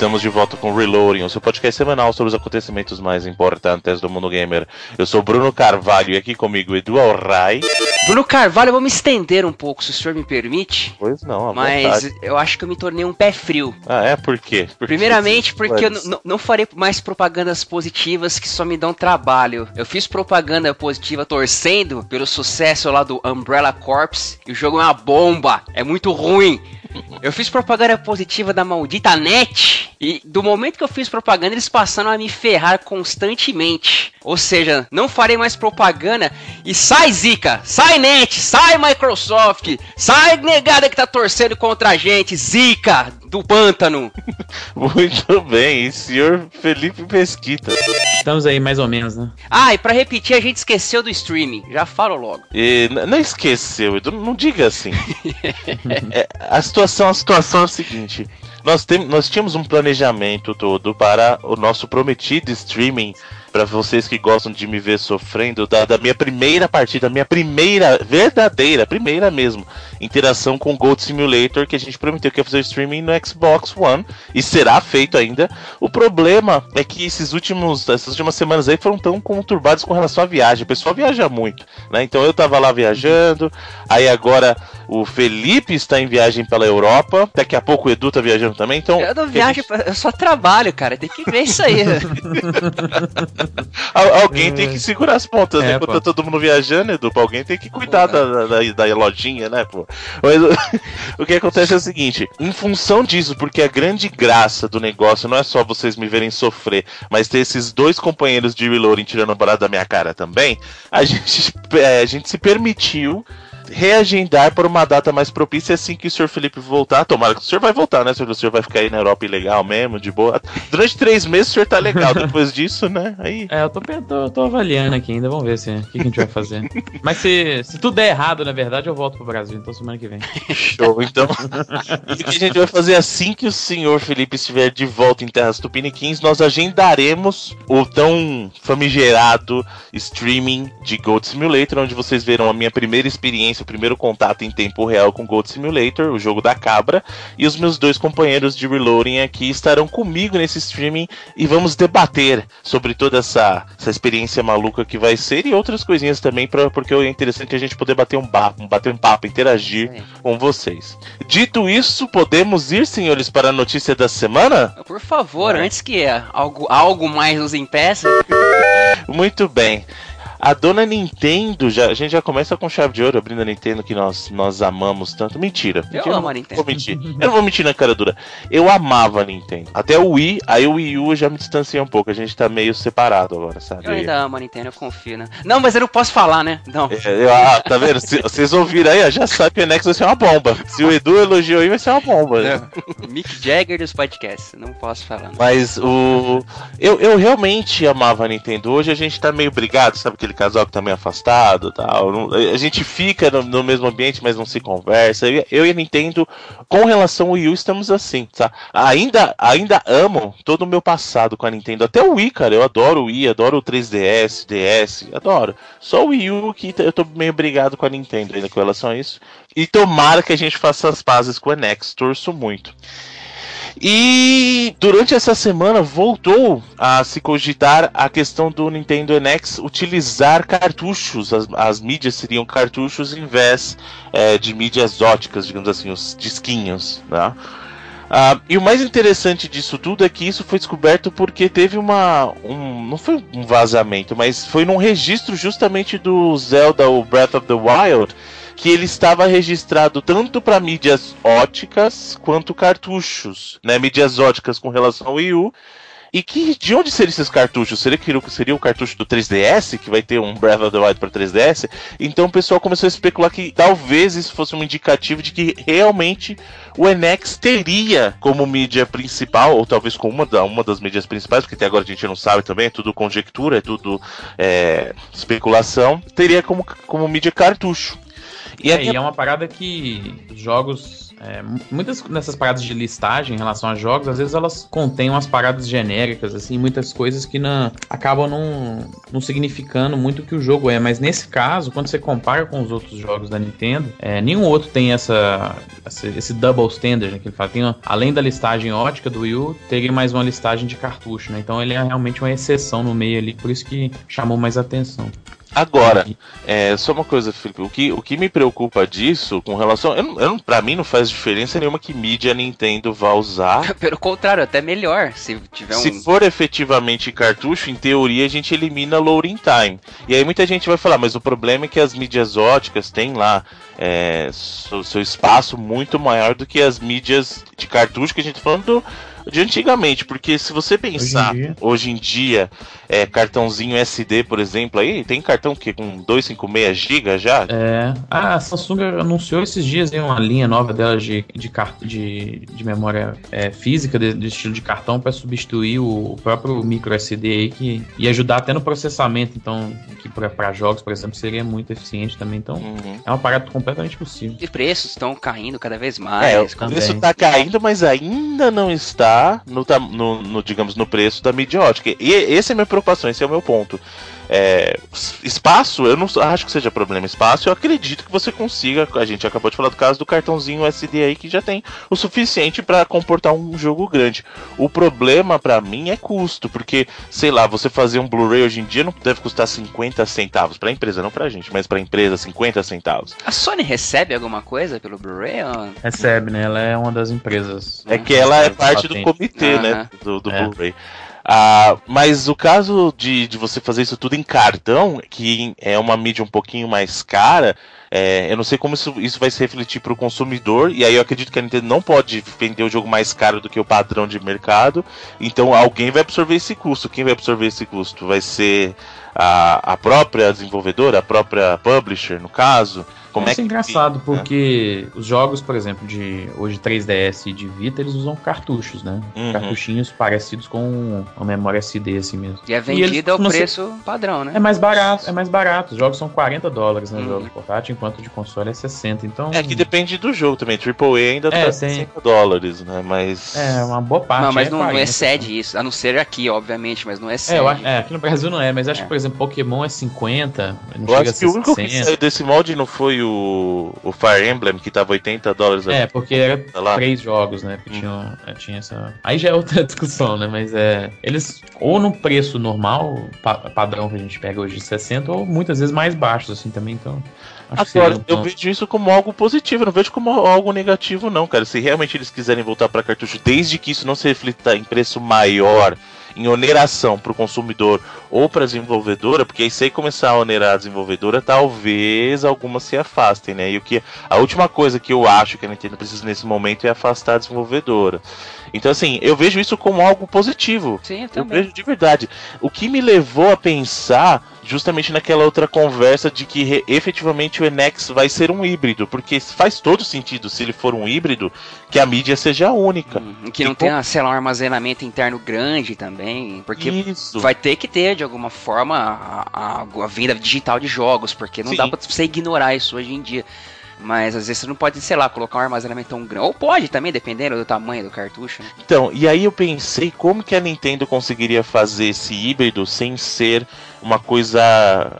estamos de volta com Reloading, o seu podcast semanal sobre os acontecimentos mais importantes do mundo gamer. Eu sou Bruno Carvalho e aqui comigo Edu Alray. Bruno Carvalho, eu vou me estender um pouco, se o senhor me permite. Pois não, à Mas vontade. eu acho que eu me tornei um pé frio. Ah, é? Por quê? Por Primeiramente, porque eu não farei mais propagandas positivas que só me dão trabalho. Eu fiz propaganda positiva torcendo pelo sucesso lá do Umbrella Corps e o jogo é uma bomba, é muito ruim. Eu fiz propaganda positiva da maldita net e do momento que eu fiz propaganda eles passaram a me ferrar constantemente. Ou seja, não farei mais propaganda e sai Zica, sai net, sai Microsoft, sai negada que tá torcendo contra a gente, Zica do pântano. Muito bem, senhor Felipe Mesquita. Estamos aí mais ou menos, né? Ah, e pra repetir, a gente esqueceu do streaming. Já falo logo. E não esqueceu, Edu, não diga assim. É, a situação, a situação é a seguinte. Nós, tem, nós tínhamos um planejamento todo para o nosso prometido streaming. Para vocês que gostam de me ver sofrendo, da, da minha primeira partida, minha primeira, verdadeira, primeira mesmo, interação com Gold Simulator, que a gente prometeu que ia fazer o streaming no Xbox One, e será feito ainda. O problema é que esses últimos, essas últimas semanas aí foram tão conturbadas com relação à viagem. O pessoal viaja muito, né? Então eu tava lá viajando, aí agora o Felipe está em viagem pela Europa, daqui a pouco o Edu tá viajando também, então. Eu não viajo, gente- eu só trabalho, cara. Tem que ver isso aí. Al- alguém tem que segurar as pontas, né? É, Enquanto pô. tá todo mundo viajando, Edu, alguém tem que cuidar da, da, da lojinha, né, pô? Mas o- que acontece é o seguinte: em função disso, porque a grande graça do negócio não é só vocês me verem sofrer, mas ter esses dois companheiros de reloading tirando a parada da minha cara também, a gente, é, a gente se permitiu reagendar para uma data mais propícia assim que o senhor Felipe voltar. Tomara que o senhor vai voltar, né? O senhor vai ficar aí na Europa ilegal mesmo, de boa. Durante três meses o senhor tá legal. Depois disso, né? Aí. É, eu tô, tô, tô avaliando aqui ainda, vamos ver se, o que, que a gente vai fazer. Mas se, se tudo der errado, na verdade, eu volto pro Brasil, então semana que vem. Show, então. e o que a gente vai fazer assim que o senhor Felipe estiver de volta em Terras Tupiniquins, nós agendaremos o tão famigerado streaming de Gold Simulator, onde vocês verão a minha primeira experiência, o primeiro contato em tempo real com Gold Simulator, o jogo da cabra, e os meus dois companheiros de Reloading aqui estarão comigo nesse streaming e vamos debater sobre toda essa, essa experiência maluca que vai ser e outras coisinhas também, pra, porque é interessante a gente poder bater um papo, bater um papo, interagir É. com vocês. Dito isso, podemos ir, senhores, para a notícia da semana? Por favor, antes que algo, algo mais nos impeça. Muito bem. A dona Nintendo, já, a gente já começa com chave de ouro, abrindo a Nintendo que nós, nós amamos tanto. Mentira. Eu Mentira, amo a não Nintendo. Vou mentir. Eu não vou mentir na cara dura. Eu amava a Nintendo. Até o Wii, aí o Wii U eu já me distanciei um pouco. A gente tá meio separado agora, sabe? Eu ainda amo a Nintendo, eu confio, né? Não, mas eu não posso falar, né? Não. É, eu- ah, tá vendo? Vocês ouviram aí, ó, já sabe que o Nexus vai ser uma bomba. Se o Edu elogiou aí, vai ser uma bomba. né? Mick Jagger dos podcasts, não posso falar. Não. Mas o. Eu, eu realmente amava a Nintendo. Hoje a gente tá meio brigado, sabe aquele casal que tá meio afastado tal. A gente fica no, no mesmo ambiente, mas não se conversa. Eu, e a Nintendo, com relação ao Wii U, estamos assim, tá? Ainda, ainda amo todo o meu passado com a Nintendo. Até o Wii, cara. Eu adoro o Wii, adoro o 3DS, DS, adoro. Só o Wii U que eu tô meio brigado com a Nintendo ainda com relação a isso. E tomara que a gente faça as pazes com o NX. Torço muito. E durante essa semana voltou a se cogitar a questão do Nintendo NX utilizar cartuchos. As, as mídias seriam cartuchos em vez é, de mídias óticas, digamos assim, os disquinhos. Né? Ah, e o mais interessante disso tudo é que isso foi descoberto porque teve uma. Um, não foi um vazamento, mas foi num registro justamente do Zelda, o Breath of the Wild, que ele estava registrado tanto para mídias óticas quanto cartuchos, né? Mídias óticas com relação ao Wii U. E que de onde seriam esses cartuchos? Seria que seria o cartucho do 3DS, que vai ter um Breath of the Wild para 3DS? Então o pessoal começou a especular que talvez isso fosse um indicativo de que realmente o NX teria como mídia principal, ou talvez como uma, da, uma das mídias principais, porque até agora a gente não sabe também, é tudo conjectura, é tudo é, especulação, teria como, como mídia cartucho. E é, minha... e é uma parada que jogos é, muitas dessas paradas de listagem em relação a jogos, às vezes elas contêm umas paradas genéricas, assim, muitas coisas que não, acabam não, não significando muito o que o jogo é. Mas nesse caso, quando você compara com os outros jogos da Nintendo, é, nenhum outro tem essa, essa esse double standard, né, que ele fala. Tem, além da listagem ótica do Wii U, teria mais uma listagem de cartucho, né? Então ele é realmente uma exceção no meio ali, por isso que chamou mais atenção. Agora, é, só uma coisa, Felipe, o que, o que me preocupa disso, com relação. Eu, eu, pra mim não faz diferença nenhuma que mídia Nintendo vá usar. Pelo contrário, até melhor. Se tiver Se um... for efetivamente cartucho, em teoria a gente elimina loading time. E aí muita gente vai falar, mas o problema é que as mídias óticas têm lá é, seu, seu espaço muito maior do que as mídias de cartucho que a gente tá falando do de antigamente, porque se você pensar hoje em dia, hoje em dia é, cartãozinho SD, por exemplo, aí tem cartão que com 256 GB já? É. Ah, a Samsung anunciou esses dias uma linha nova dela de, de, de, de memória é, física, de, de, estilo de cartão, para substituir o próprio micro SD aí, que e ajudar até no processamento, então, que para jogos, por exemplo, seria muito eficiente também. Então, uhum. é uma parada completamente possível. E preços estão caindo cada vez mais. É, o preço está caindo, mas ainda não está no, no, no, digamos, no preço da mídia ótica. E esse é meu preocupação, esse é o meu ponto. É, espaço, eu não acho que seja problema espaço, eu acredito que você consiga. A gente acabou de falar do caso do cartãozinho SD aí que já tem o suficiente para comportar um jogo grande. O problema para mim é custo, porque sei lá, você fazer um Blu-ray hoje em dia não deve custar 50 centavos para a empresa, não pra gente, mas para a empresa 50 centavos. A Sony recebe alguma coisa pelo Blu-ray? Ou... Recebe, né? Ela é uma das empresas. É que ela é parte do comitê, né, do, do é. Blu-ray. Ah, mas o caso de, de você fazer isso tudo em cartão, que é uma mídia um pouquinho mais cara, é, eu não sei como isso, isso vai se refletir para o consumidor, e aí eu acredito que a Nintendo não pode vender o jogo mais caro do que o padrão de mercado, então alguém vai absorver esse custo. Quem vai absorver esse custo? Vai ser a, a própria desenvolvedora, a própria publisher, no caso? Como Isso é, é engraçado, que, porque né? os jogos, por exemplo, de hoje 3DS e de Vita, eles usam cartuchos, né? Uhum. Cartuchinhos parecidos com uma memória SD assim mesmo. E é vendido ao preço padrão, né? É mais barato, é mais barato. Os jogos são 40 dólares, né? Uhum. Jogos portátil, enquanto de console é 60. Então. É que depende do jogo também. AAA ainda é, tá tem... 60 dólares, né? Mas. É, uma boa parte. Não, mas é não, 40, não excede isso. A não ser aqui, obviamente, mas não excede. É, acho, é aqui no Brasil não é, mas acho é. que, por exemplo, Pokémon é 50. Não eu acho que o único que saiu desse molde não foi o, o Fire Emblem, que tava 80 dólares. É, porque era lá. três jogos, né? Que tinham, hum. tinha essa... Aí já é outra discussão, né? Mas é. Eles, ou no preço normal, pa padrão que a gente pega hoje de 60, ou muitas vezes mais baixos, assim, também, então. Agora, eu vejo isso como algo positivo, não vejo como algo negativo, não, cara. Se realmente eles quiserem voltar para cartucho, desde que isso não se reflita em preço maior em oneração para o consumidor ou para a desenvolvedora, porque aí se aí começar a onerar a desenvolvedora, talvez algumas se afastem, né? E o que a última coisa que eu acho que a Nintendo precisa nesse momento é afastar a desenvolvedora. Então, assim, eu vejo isso como algo positivo. Sim, eu, eu vejo de verdade. O que me levou a pensar justamente naquela outra conversa de que efetivamente o Enex vai ser um híbrido, porque faz todo sentido se ele for um híbrido que a mídia seja única. Hum, que não tenha, sei lá, um armazenamento interno grande também, porque Isso. vai ter que ter de alguma forma a, a, a venda digital de jogos, porque não Sim. dá pra você ignorar isso hoje em dia. Mas às vezes você não pode, sei lá, colocar um armazenamento tão grande. Ou pode também, dependendo do tamanho do cartucho. Né? Então, e aí eu pensei como que a Nintendo conseguiria fazer esse híbrido sem ser uma coisa.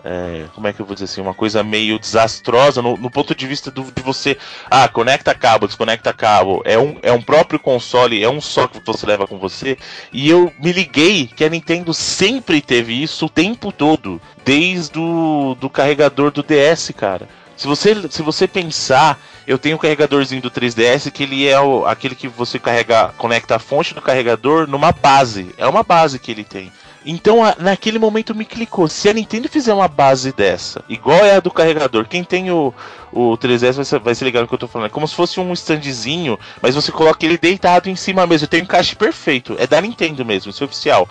É, como é que eu vou dizer assim? Uma coisa meio desastrosa no, no ponto de vista do, de você. Ah, conecta cabo, desconecta cabo. É um, é um próprio console, é um só que você leva com você. E eu me liguei que a Nintendo sempre teve isso o tempo todo. Desde o do carregador do DS, cara. Se você, se você pensar, eu tenho um carregadorzinho do 3DS que ele é o, aquele que você carrega, conecta a fonte do carregador numa base. É uma base que ele tem. Então, a, naquele momento me clicou. Se a Nintendo fizer uma base dessa, igual é a do carregador, quem tem o, o 3DS vai, vai se ligar no que eu tô falando. É como se fosse um standzinho, mas você coloca ele deitado em cima mesmo. Tem um encaixe perfeito. É da Nintendo mesmo, isso é oficial.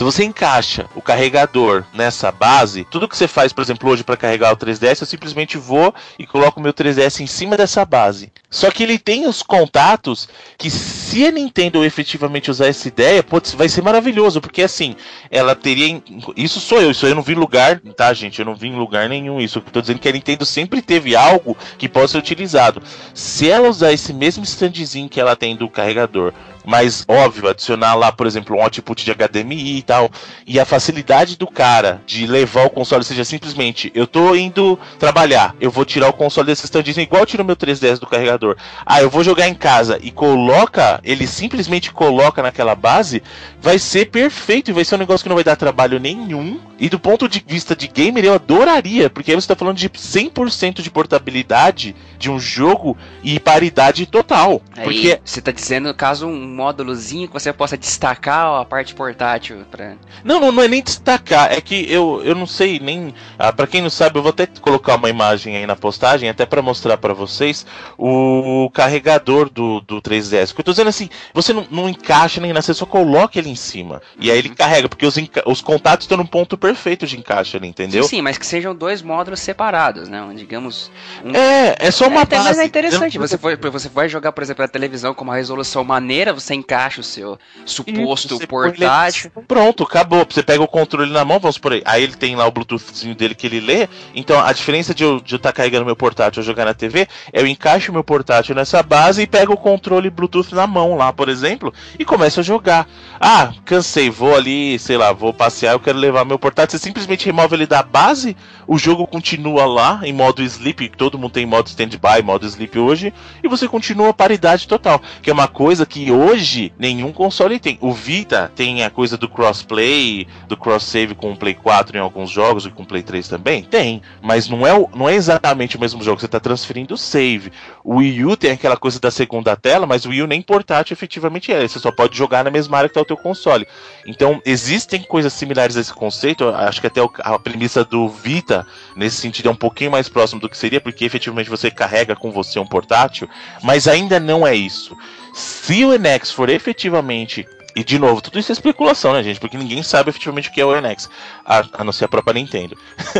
Se você encaixa o carregador nessa base, tudo que você faz, por exemplo, hoje para carregar o 3DS, eu simplesmente vou e coloco o meu 3DS em cima dessa base. Só que ele tem os contatos que, se a Nintendo efetivamente usar essa ideia, putz, vai ser maravilhoso, porque assim, ela teria. Isso sou eu, isso eu não vi lugar, tá, gente? Eu não vi em lugar nenhum isso. Eu tô dizendo que a Nintendo sempre teve algo que possa ser utilizado. Se ela usar esse mesmo standzinho que ela tem do carregador mas óbvio, adicionar lá, por exemplo, um output de HDMI e tal, e a facilidade do cara de levar o console seja simplesmente, eu tô indo trabalhar, eu vou tirar o console desse standzinho igual eu tiro meu 3DS do carregador. Ah, eu vou jogar em casa e coloca, ele simplesmente coloca naquela base, vai ser perfeito e vai ser um negócio que não vai dar trabalho nenhum. E do ponto de vista de gamer, eu adoraria, porque aí você tá falando de 100% de portabilidade de um jogo e paridade total. Aí, porque você tá dizendo, caso um módulozinho que você possa destacar a parte portátil pra... Não, não, não é nem destacar, é que eu, eu não sei nem. Ah, para quem não sabe, eu vou até colocar uma imagem aí na postagem, até para mostrar para vocês o carregador do, do 3DS. Que eu tô dizendo assim, você não, não encaixa nem nada, você só coloca ele em cima. E aí ele carrega, porque os, os contatos estão no ponto perfeito de encaixe ali, entendeu? Sim, sim, mas que sejam dois módulos separados, né? Digamos. Um... É, é só uma é, base. Mas é interessante. Você, for, você vai jogar, por exemplo, a televisão com uma resolução maneira, você encaixa o seu suposto portátil. Pronto, acabou. Você pega o controle na mão, vamos por aí. Aí ele tem lá o Bluetoothzinho dele que ele lê. Então a diferença de eu estar tá carregando meu portátil ou jogar na TV, eu encaixo meu portátil nessa base e pego o controle Bluetooth na mão lá, por exemplo, e começo a jogar. Ah, cansei, vou ali, sei lá, vou passear, eu quero levar meu portátil. Você simplesmente remove ele da base, o jogo continua lá em modo sleep, todo mundo tem modo standby, modo sleep hoje, e você continua a paridade total, que é uma coisa que hoje nenhum console tem. O Vita tem a coisa do crossplay, do cross save com o Play 4 em alguns jogos e com o Play 3 também? Tem, mas não é, não é exatamente o mesmo jogo, você está transferindo o save. O Wii U tem aquela coisa da segunda tela, mas o Wii U nem portátil efetivamente é, você só pode jogar na mesma área que está o teu console. Então, existem coisas similares a esse conceito, acho que até a premissa do Vita, nesse sentido, é um pouquinho mais próximo do que seria, porque efetivamente você carrega com você um portátil, mas ainda não é isso. Se o NX for efetivamente e de novo, tudo isso é especulação, né, gente? Porque ninguém sabe efetivamente o que é o NX, a, a não ser a própria Nintendo.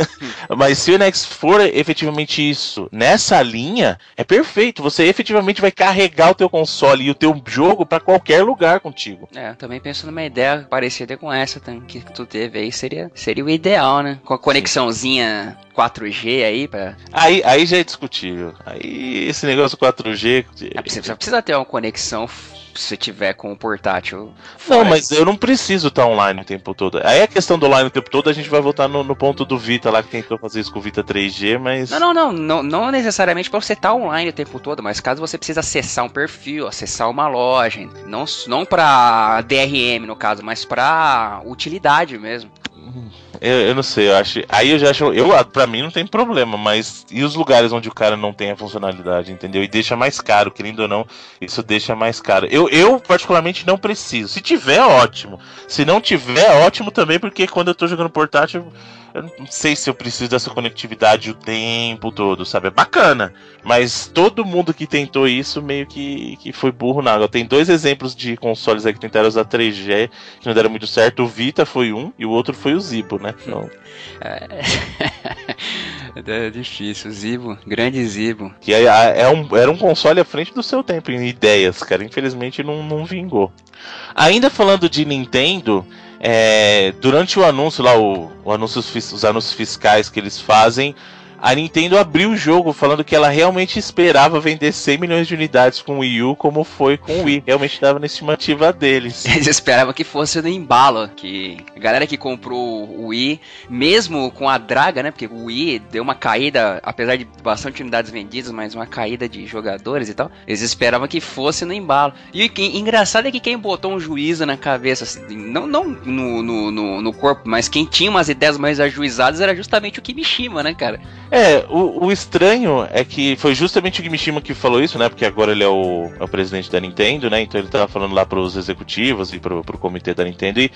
Mas se o NX for efetivamente isso, nessa linha, é perfeito. Você efetivamente vai carregar o teu console e o teu jogo para qualquer lugar contigo. É, eu também penso numa ideia parecida com essa que tu teve aí, seria, seria o ideal, né? Com a conexãozinha 4G aí para Aí, aí já é discutível. Aí esse negócio 4G. É, você precisa ter uma conexão você tiver com o portátil. Não, mas eu não preciso estar online o tempo todo. Aí a questão do online o tempo todo, a gente vai voltar no, no ponto do Vita lá que tentou fazer isso com o Vita 3G, mas. Não, não, não. Não, não necessariamente para você estar online o tempo todo, mas caso você precise acessar um perfil, acessar uma loja, não, não para DRM no caso, mas para utilidade mesmo. Eu, eu, não sei, eu acho. Aí eu já acho. Eu, pra mim não tem problema, mas e os lugares onde o cara não tem a funcionalidade, entendeu? E deixa mais caro, querendo ou não, isso deixa mais caro. Eu, eu particularmente, não preciso. Se tiver, ótimo. Se não tiver, ótimo também, porque quando eu tô jogando portátil eu não sei se eu preciso dessa conectividade o tempo todo, sabe? É bacana. Mas todo mundo que tentou isso meio que, que foi burro na água. Tem dois exemplos de consoles aí que tentaram usar 3G que não deram muito certo. O Vita foi um e o outro foi o Zibo, né? Então... É... é difícil. Zibo, grande Zibo. Que é, é um, era um console à frente do seu tempo em ideias, cara. Infelizmente não, não vingou. Ainda falando de Nintendo, é, durante o anúncio lá, o, o anúncio, os anúncios fiscais que eles fazem, a Nintendo abriu o jogo falando que ela realmente esperava vender 100 milhões de unidades com o Wii U, como foi com o Wii. Realmente estava na estimativa deles. Eles esperavam que fosse no embalo, que a galera que comprou o Wii, mesmo com a draga, né? Porque o Wii deu uma caída, apesar de bastante unidades vendidas, mas uma caída de jogadores e tal. Eles esperavam que fosse no embalo. E o engraçado é que quem botou um juízo na cabeça, assim, não, não no, no, no, corpo, mas quem tinha umas ideias mais ajuizadas era justamente o Kimishima, né, cara? É, o, o, estranho é que foi justamente o Kimishima que falou isso, né? Porque agora ele é o, é o presidente da Nintendo, né? Então ele tava falando lá pros executivos e pro, pro comitê da Nintendo. E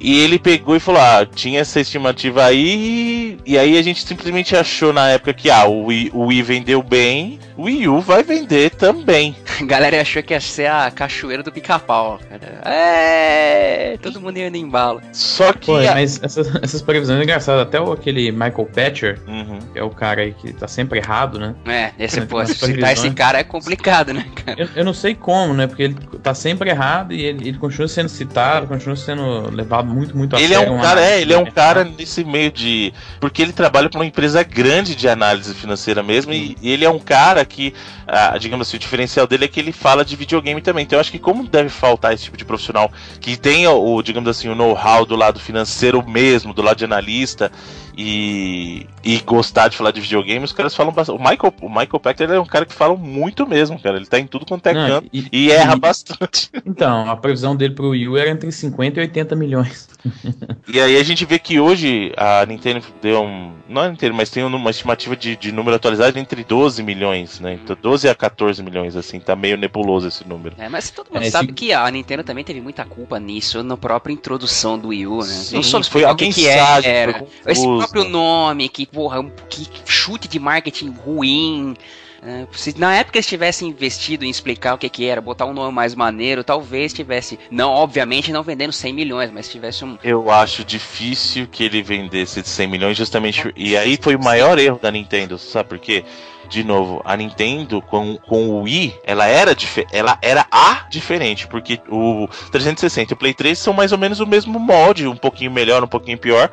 E ele pegou e falou: Ah, tinha essa estimativa aí, e aí a gente simplesmente achou na época que ah, o Wii, o Wii vendeu bem, o Wii U vai vender também. A galera achou que ia ser a cachoeira do pica-pau. É, todo mundo ia no embalo. Só que. Pô, a- mas essas, essas previsões é engraçadas. Até o, aquele Michael Patcher, Uhum. que é o cara aí que tá sempre errado, né? É, esse, pô, citar esse cara é complicado, né, cara? Eu, eu não sei como, né? Porque ele tá sempre errado e ele, ele continua sendo citado, continua sendo levado muito, muito a Ele é sério. um uma cara, é, ele é um cara mercado. nesse meio de. Porque ele trabalha para uma empresa grande de análise financeira mesmo, e, e ele é um cara que, ah, digamos assim, o diferencial dele é que ele fala de videogame também. Então eu acho que como deve faltar esse tipo de profissional que tenha o, digamos assim, o know-how do lado financeiro mesmo, do lado de analista. E, e gostar de falar de videogame, os caras falam bastante. O Michael, o Michael Pachter é um cara que fala muito mesmo, cara. Ele tá em tudo quanto é Não, canto e- e erra e- bastante. Então, a previsão dele pro Wii U era entre 50 e 80 milhões. E aí a gente vê que hoje a Nintendo deu um. Não a Nintendo, mas tem uma estimativa de, de número atualizado entre 12 milhões, né? Então 12 a 14 milhões, assim, tá meio nebuloso esse número. É, mas todo mundo É, sabe esse- que a Nintendo também teve muita culpa nisso na própria introdução do Wii U, né? Sim, não soube foi explicar o alguém que, que sádico, era. foi Esse confuso. próprio nome, que, porra, que chute de marketing ruim. É, se na época eles tivessem investido em explicar o que que era, botar um nome mais maneiro, talvez tivesse, não, obviamente não vendendo 100 milhões, mas tivesse um, Eu acho difícil que ele vendesse de 100 milhões, justamente. E aí foi o maior erro da Nintendo, sabe por quê? De novo, a Nintendo com, com o Wii, ela era, ela era a diferente, porque o 360 e o Play 3 são mais ou menos o mesmo molde, um pouquinho melhor, um pouquinho pior,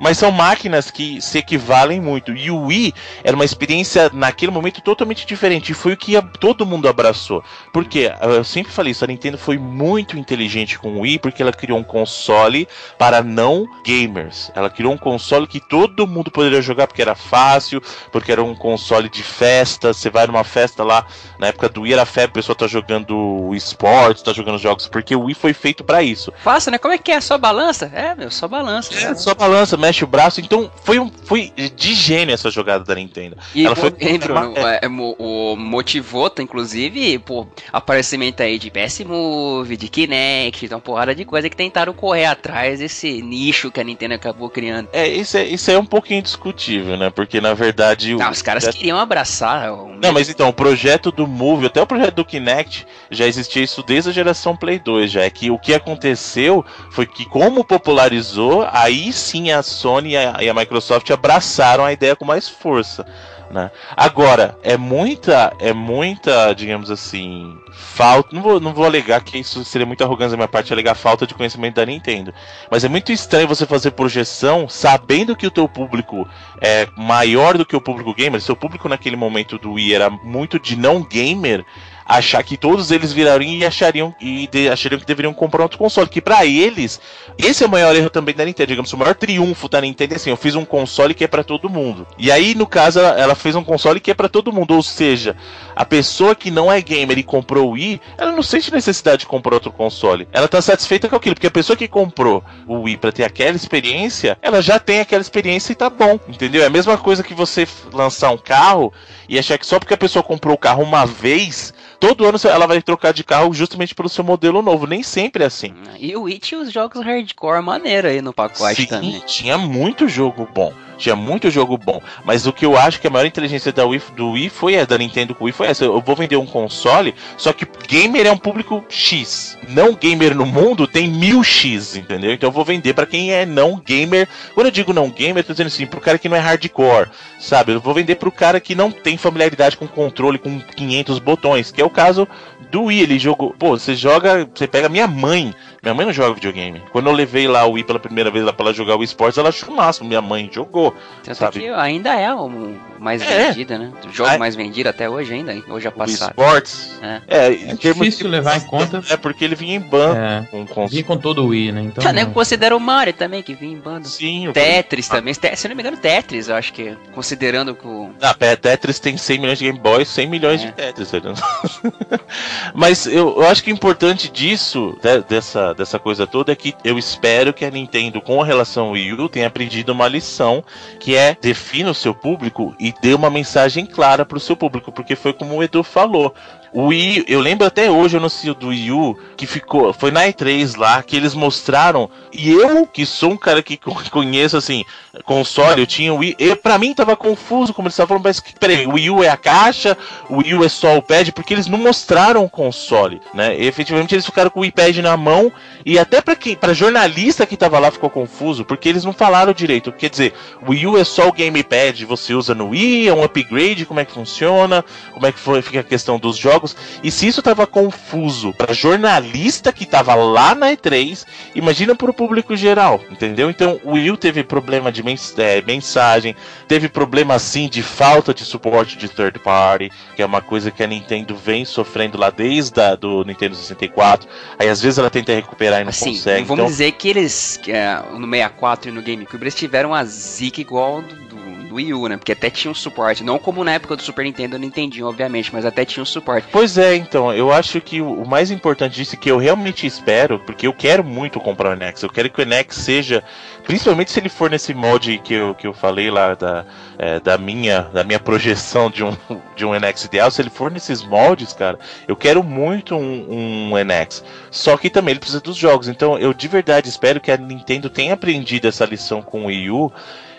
mas são máquinas que se equivalem muito. E o Wii era uma experiência naquele momento totalmente diferente, e foi o que a- todo mundo abraçou. Porque eu sempre falei isso, a Nintendo foi muito inteligente com o Wii, porque ela criou um console para não gamers. Ela criou um console que todo mundo poderia jogar porque era fácil, porque era um console de festa. Você vai numa festa lá, na época do Wii era febre, o pessoal tá jogando esportes, tá jogando jogos, porque o Wii foi feito para isso. Fácil, né? Como é que é? Só balança? É, meu, só balança. É, só balança, mexe o braço. Então foi, um, foi de gênio essa jogada da Nintendo. E Ela foi- Bruno, é, é, o Motivota, inclusive, pô, aparecimento aí de PS Move, de Kinect, então porrada de coisa que tentaram correr atrás desse nicho que a Nintendo acabou criando. É, isso é, isso é um pouquinho discutível, né? Porque na verdade. o- Não, os caras queriam abraçar o Não, mas então, o projeto do Move, até o projeto do Kinect, já existia isso desde a geração Play 2, já. É que o que aconteceu foi que, como popularizou, aí sim a Sony e a, e a Microsoft abraçaram a ideia com mais força. Né? Agora, é muita, é muita, digamos assim, falta. Não vou, não vou alegar que isso seria muita arrogância da minha parte, alegar falta de conhecimento da Nintendo. Mas é muito estranho você fazer projeção sabendo que o teu público é maior do que o público gamer. Seu público naquele momento do Wii era muito de não gamer. Achar que todos eles virariam e achariam, e de- achariam que deveriam comprar outro console. Que pra eles, esse é o maior erro também da Nintendo. Digamos, o maior triunfo da Nintendo é assim: eu fiz um console que é pra todo mundo. E aí, no caso, ela, ela fez um console que é pra todo mundo. Ou seja, a pessoa que não é gamer e comprou o Wii, ela não sente necessidade de comprar outro console. Ela tá satisfeita com aquilo, porque a pessoa que comprou o Wii pra ter aquela experiência, ela já tem aquela experiência e tá bom, entendeu? É a mesma coisa que você lançar um carro e achar que só porque a pessoa comprou o carro uma vez, todo ano ela vai trocar de carro justamente pelo seu modelo novo. Nem sempre é assim. E o Wii tinha os jogos hardcore maneiro aí no pacote Sim, também. tinha muito jogo bom. Tinha muito jogo bom. Mas o que eu acho que a maior inteligência da Wii, do Wii foi essa, da Nintendo com o Wii foi essa. Eu vou vender um console, só que gamer é um público X. Não gamer no mundo tem mil X, entendeu? Então eu vou vender pra quem é não gamer. Quando eu digo não gamer, eu tô dizendo assim, pro cara que não é hardcore, sabe? Eu vou vender pro cara que não tem familiaridade com controle com 500 botões, que é o caso do Wii. Ele jogou. Pô, você joga. Você pega minha mãe. Minha mãe não joga videogame. Quando eu levei lá o Wii pela primeira vez lá pra ela jogar o esportes, ela achou o máximo. Minha mãe jogou. Tanto sabe? que ainda é o mais É. vendido, né? O jogo Ah, mais vendido até hoje ainda, hoje é O passado. esportes. É. É, É difícil levar em conta. É porque ele vinha em bando É, com, com vinha com todo o Wii, né? Então. Tá, nem considera o Mario também, que vinha em banda. Sim, o Tetris também, Te- se eu não me engano, Tetris, eu acho que, considerando que o... Ah, pé, Tetris tem 100 milhões de Game Boy, 100 milhões É. de Tetris. velho. Mas eu, eu acho que o importante disso, de- dessa, dessa coisa toda, é que eu espero que a Nintendo, com relação ao Wii U, tenha aprendido uma lição, que é defina o seu público e dê uma mensagem clara pro seu público, porque foi como o Edu falou. O Wii, eu lembro até hoje o anúncio do Wii U que ficou, foi na E3 lá que eles mostraram e eu que sou um cara que conheço assim console, eu tinha o Wii, e para mim tava confuso como eles estavam falando, mas peraí, o Wii U é a caixa, o Wii U é só o pad, porque eles não mostraram o console, né? E, efetivamente eles ficaram com o iPad na mão e até para quem, para jornalista que tava lá ficou confuso, porque eles não falaram direito. Quer dizer, o Wii U é só o gamepad, você usa no Wii, é um upgrade, como é que funciona, como é que foi, fica a questão dos jogos. E se isso tava confuso para jornalista que tava lá na E3, imagina para o público geral, entendeu? Então o Wii U teve problema de é, mensagem, teve problema assim de falta de suporte de third party, que é uma coisa que a Nintendo vem sofrendo lá desde a, do Nintendo 64. Aí às vezes ela tenta recuperar e não assim, consegue. Vamos então... dizer que eles, é, no 64 e no GameCube, eles tiveram a zica igual do Wii U, né? Porque até tinha um suporte. Não como na época do Super Nintendo eu não entendi, obviamente, mas até tinha um suporte. Pois é, então, eu acho que o mais importante disso que eu realmente espero, porque eu quero muito comprar o NX, eu quero que o NX seja Principalmente se ele for nesse molde que eu, que eu falei lá da, é, da, minha, da minha projeção de um, de um NX ideal, se ele for nesses moldes, cara, eu quero muito um, um NX. Só que também ele precisa dos jogos. Então eu de verdade espero que a Nintendo tenha aprendido essa lição com o Wii U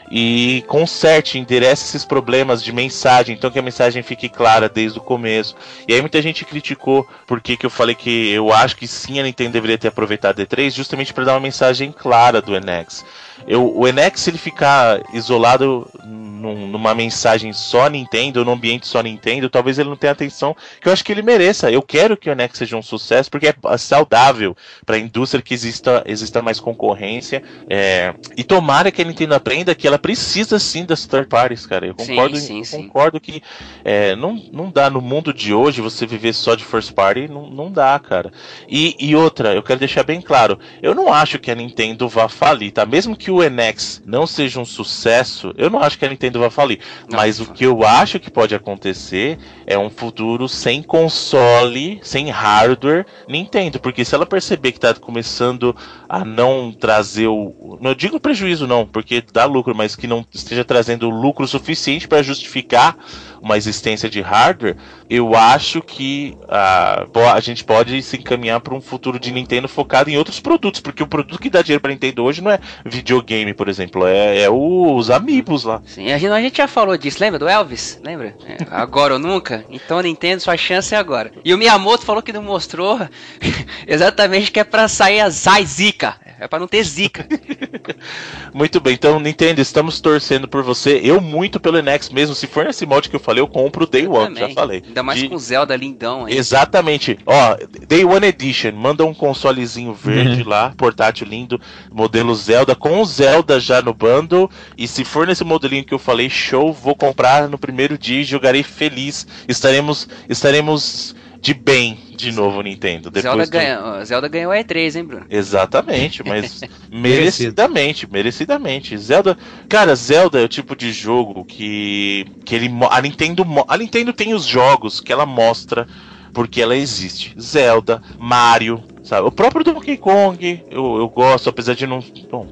e conserte, enderece esses problemas de mensagem, então que a mensagem fique clara desde o começo. E aí muita gente criticou porque que eu falei que eu acho que sim a Nintendo deveria ter aproveitado a E3 justamente para dar uma mensagem clara do NX. Eu, o NX ele ficar isolado num, numa mensagem só Nintendo, num ambiente só Nintendo, talvez ele não tenha atenção que eu acho que ele mereça. Eu quero que o NX seja um sucesso porque é saudável para a indústria que exista, exista mais concorrência. É, e tomara que a Nintendo aprenda que ela precisa sim das third parties, cara. Eu concordo, sim, sim, concordo que é, não, não dá no mundo de hoje você viver só de first party, não, não dá, cara. E, e outra, eu quero deixar bem claro, eu não acho que a Nintendo vá falir, tá? Mesmo que o NX não seja um sucesso, eu não acho que a Nintendo Nintendo vai falir. Não, Mas o que eu acho que pode acontecer é um futuro sem console, sem hardware Nintendo. Porque se ela perceber que tá começando a não trazer o. Não digo prejuízo, não, porque dá lucro, mas que não esteja trazendo lucro suficiente para justificar uma existência de hardware, eu acho que uh, a gente pode se encaminhar para um futuro de Nintendo focado em outros produtos, porque o produto que dá dinheiro para Nintendo hoje não é videogame, por exemplo, é, é os Amiibos lá. Sim, a gente, a gente já falou disso, lembra do Elvis? Lembra? É, agora ou nunca? Então Nintendo, sua chance é agora. E o Miyamoto falou que não mostrou exatamente que é para sair a Zai Zika. É para não ter zica. muito bem, então Nintendo, estamos torcendo por você. Eu muito pelo NX mesmo. Se for nesse molde que eu falei, eu compro o Day eu One, também. já falei. Ainda mais De... com Zelda lindão aí. Exatamente. Ó, Day One Edition, manda um consolezinho verde uhum. lá, portátil lindo, modelo Zelda, com o Zelda já no bundle. E se for nesse modelinho que eu falei, show, vou comprar no primeiro dia e jogarei feliz. Estaremos, estaremos de bem de novo Nintendo. Depois Zelda, do... ganha, Zelda ganhou a E3, hein, Bruno? Exatamente, mas merecidamente, merecidamente. Zelda, cara, Zelda é o tipo de jogo que que ele a Nintendo a Nintendo tem os jogos que ela mostra porque ela existe. Zelda, Mario, sabe? O próprio Donkey Kong, eu, eu gosto, apesar de não, bom,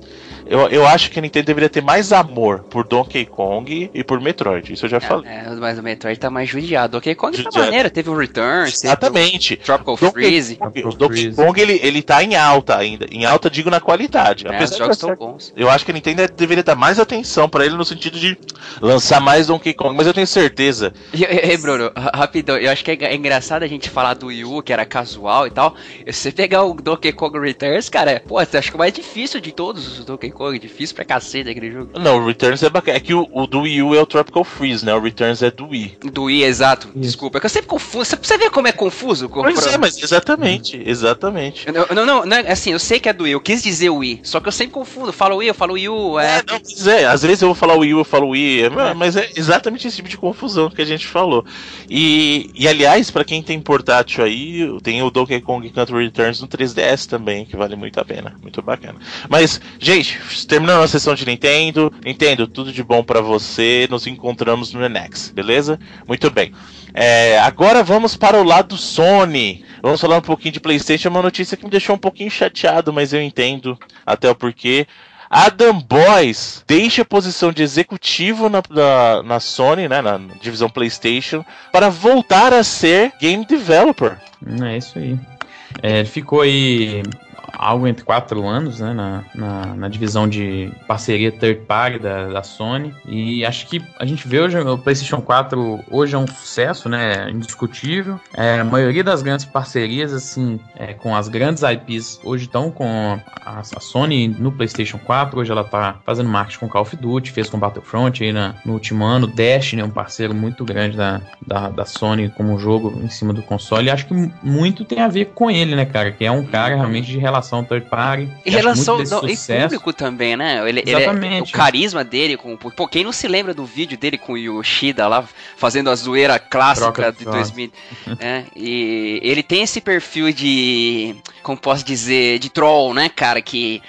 eu, eu acho que a Nintendo deveria ter mais amor por Donkey Kong e por Metroid. Isso eu já é, falei. É, mas o Metroid tá mais judiado. Donkey Kong tá judiado. tá maneiro. Teve o um Returns. Exatamente. O Tropical Donkey Freeze. Kong, o Donkey Kong ele, ele tá em alta ainda. Em alta, digo, na qualidade. É, os jogos são bons. Eu acho que a Nintendo deveria dar mais atenção pra ele no sentido de lançar mais Donkey Kong. Mas eu tenho certeza. E, e Bruno, rapidão. Eu acho que é engraçado a gente falar do Wii U, que era casual e tal. Se você pegar o Donkey Kong Returns, cara, pô, acho que é o mais difícil de todos os Donkey Kong. Difícil pra cacete aquele jogo. Não, o Returns é bacana. É que o, o, do Wii U é o Tropical Freeze, né? O Returns é do Wii. Do Wii, exato. Isso. Desculpa. É que eu sempre confuso. Você vê como é confuso? Pois pro... é, mas exatamente. Exatamente. Não, não, não, não, assim, eu sei que é do Wii. Eu quis dizer Wii. Só que eu sempre confundo. Eu falo Wii, eu falo Wii U. É, é não, mas é. Às vezes eu vou falar Wii U, eu falo Wii. É, mas é exatamente esse tipo de confusão que a gente falou. E, e aliás, pra quem tem portátil aí, tem o Donkey Kong Country Returns no 3DS também, que vale muito a pena. Muito bacana. Mas, gente, terminando a sessão de Nintendo. Nintendo, tudo de bom para você. Nos encontramos no NX, beleza? Muito bem. É, agora vamos para o lado Sony. Vamos falar um pouquinho de PlayStation. É uma notícia que me deixou um pouquinho chateado, mas eu entendo até o porquê. Adam Boys deixa a posição de executivo na, na, na Sony, né, na divisão PlayStation, para voltar a ser game developer. É isso aí. É, ele ficou aí algo entre quatro anos, né, na, na, na, divisão de parceria third party da, da Sony. E acho que a gente vê hoje o PlayStation 4 hoje é um sucesso, né, indiscutível. É, a maioria das grandes parcerias, assim, é, com as grandes IPs hoje estão com a, a, Sony no PlayStation 4. Hoje ela tá fazendo marketing com Call of Duty, fez com Battlefront aí na, no último ano. Destiny é um parceiro muito grande da, da, da Sony como jogo em cima do console. E acho que muito tem a ver com ele, né, cara, que é um cara realmente de relação relação third party. Em relação não, em público também, né? Ele, Exatamente. Ele é, o carisma dele com. Pô, quem não se lembra do vídeo dele com o Yoshida lá fazendo a zoeira clássica de 2000. é, e ele tem esse perfil de. Como posso dizer? De troll, né, cara? Que,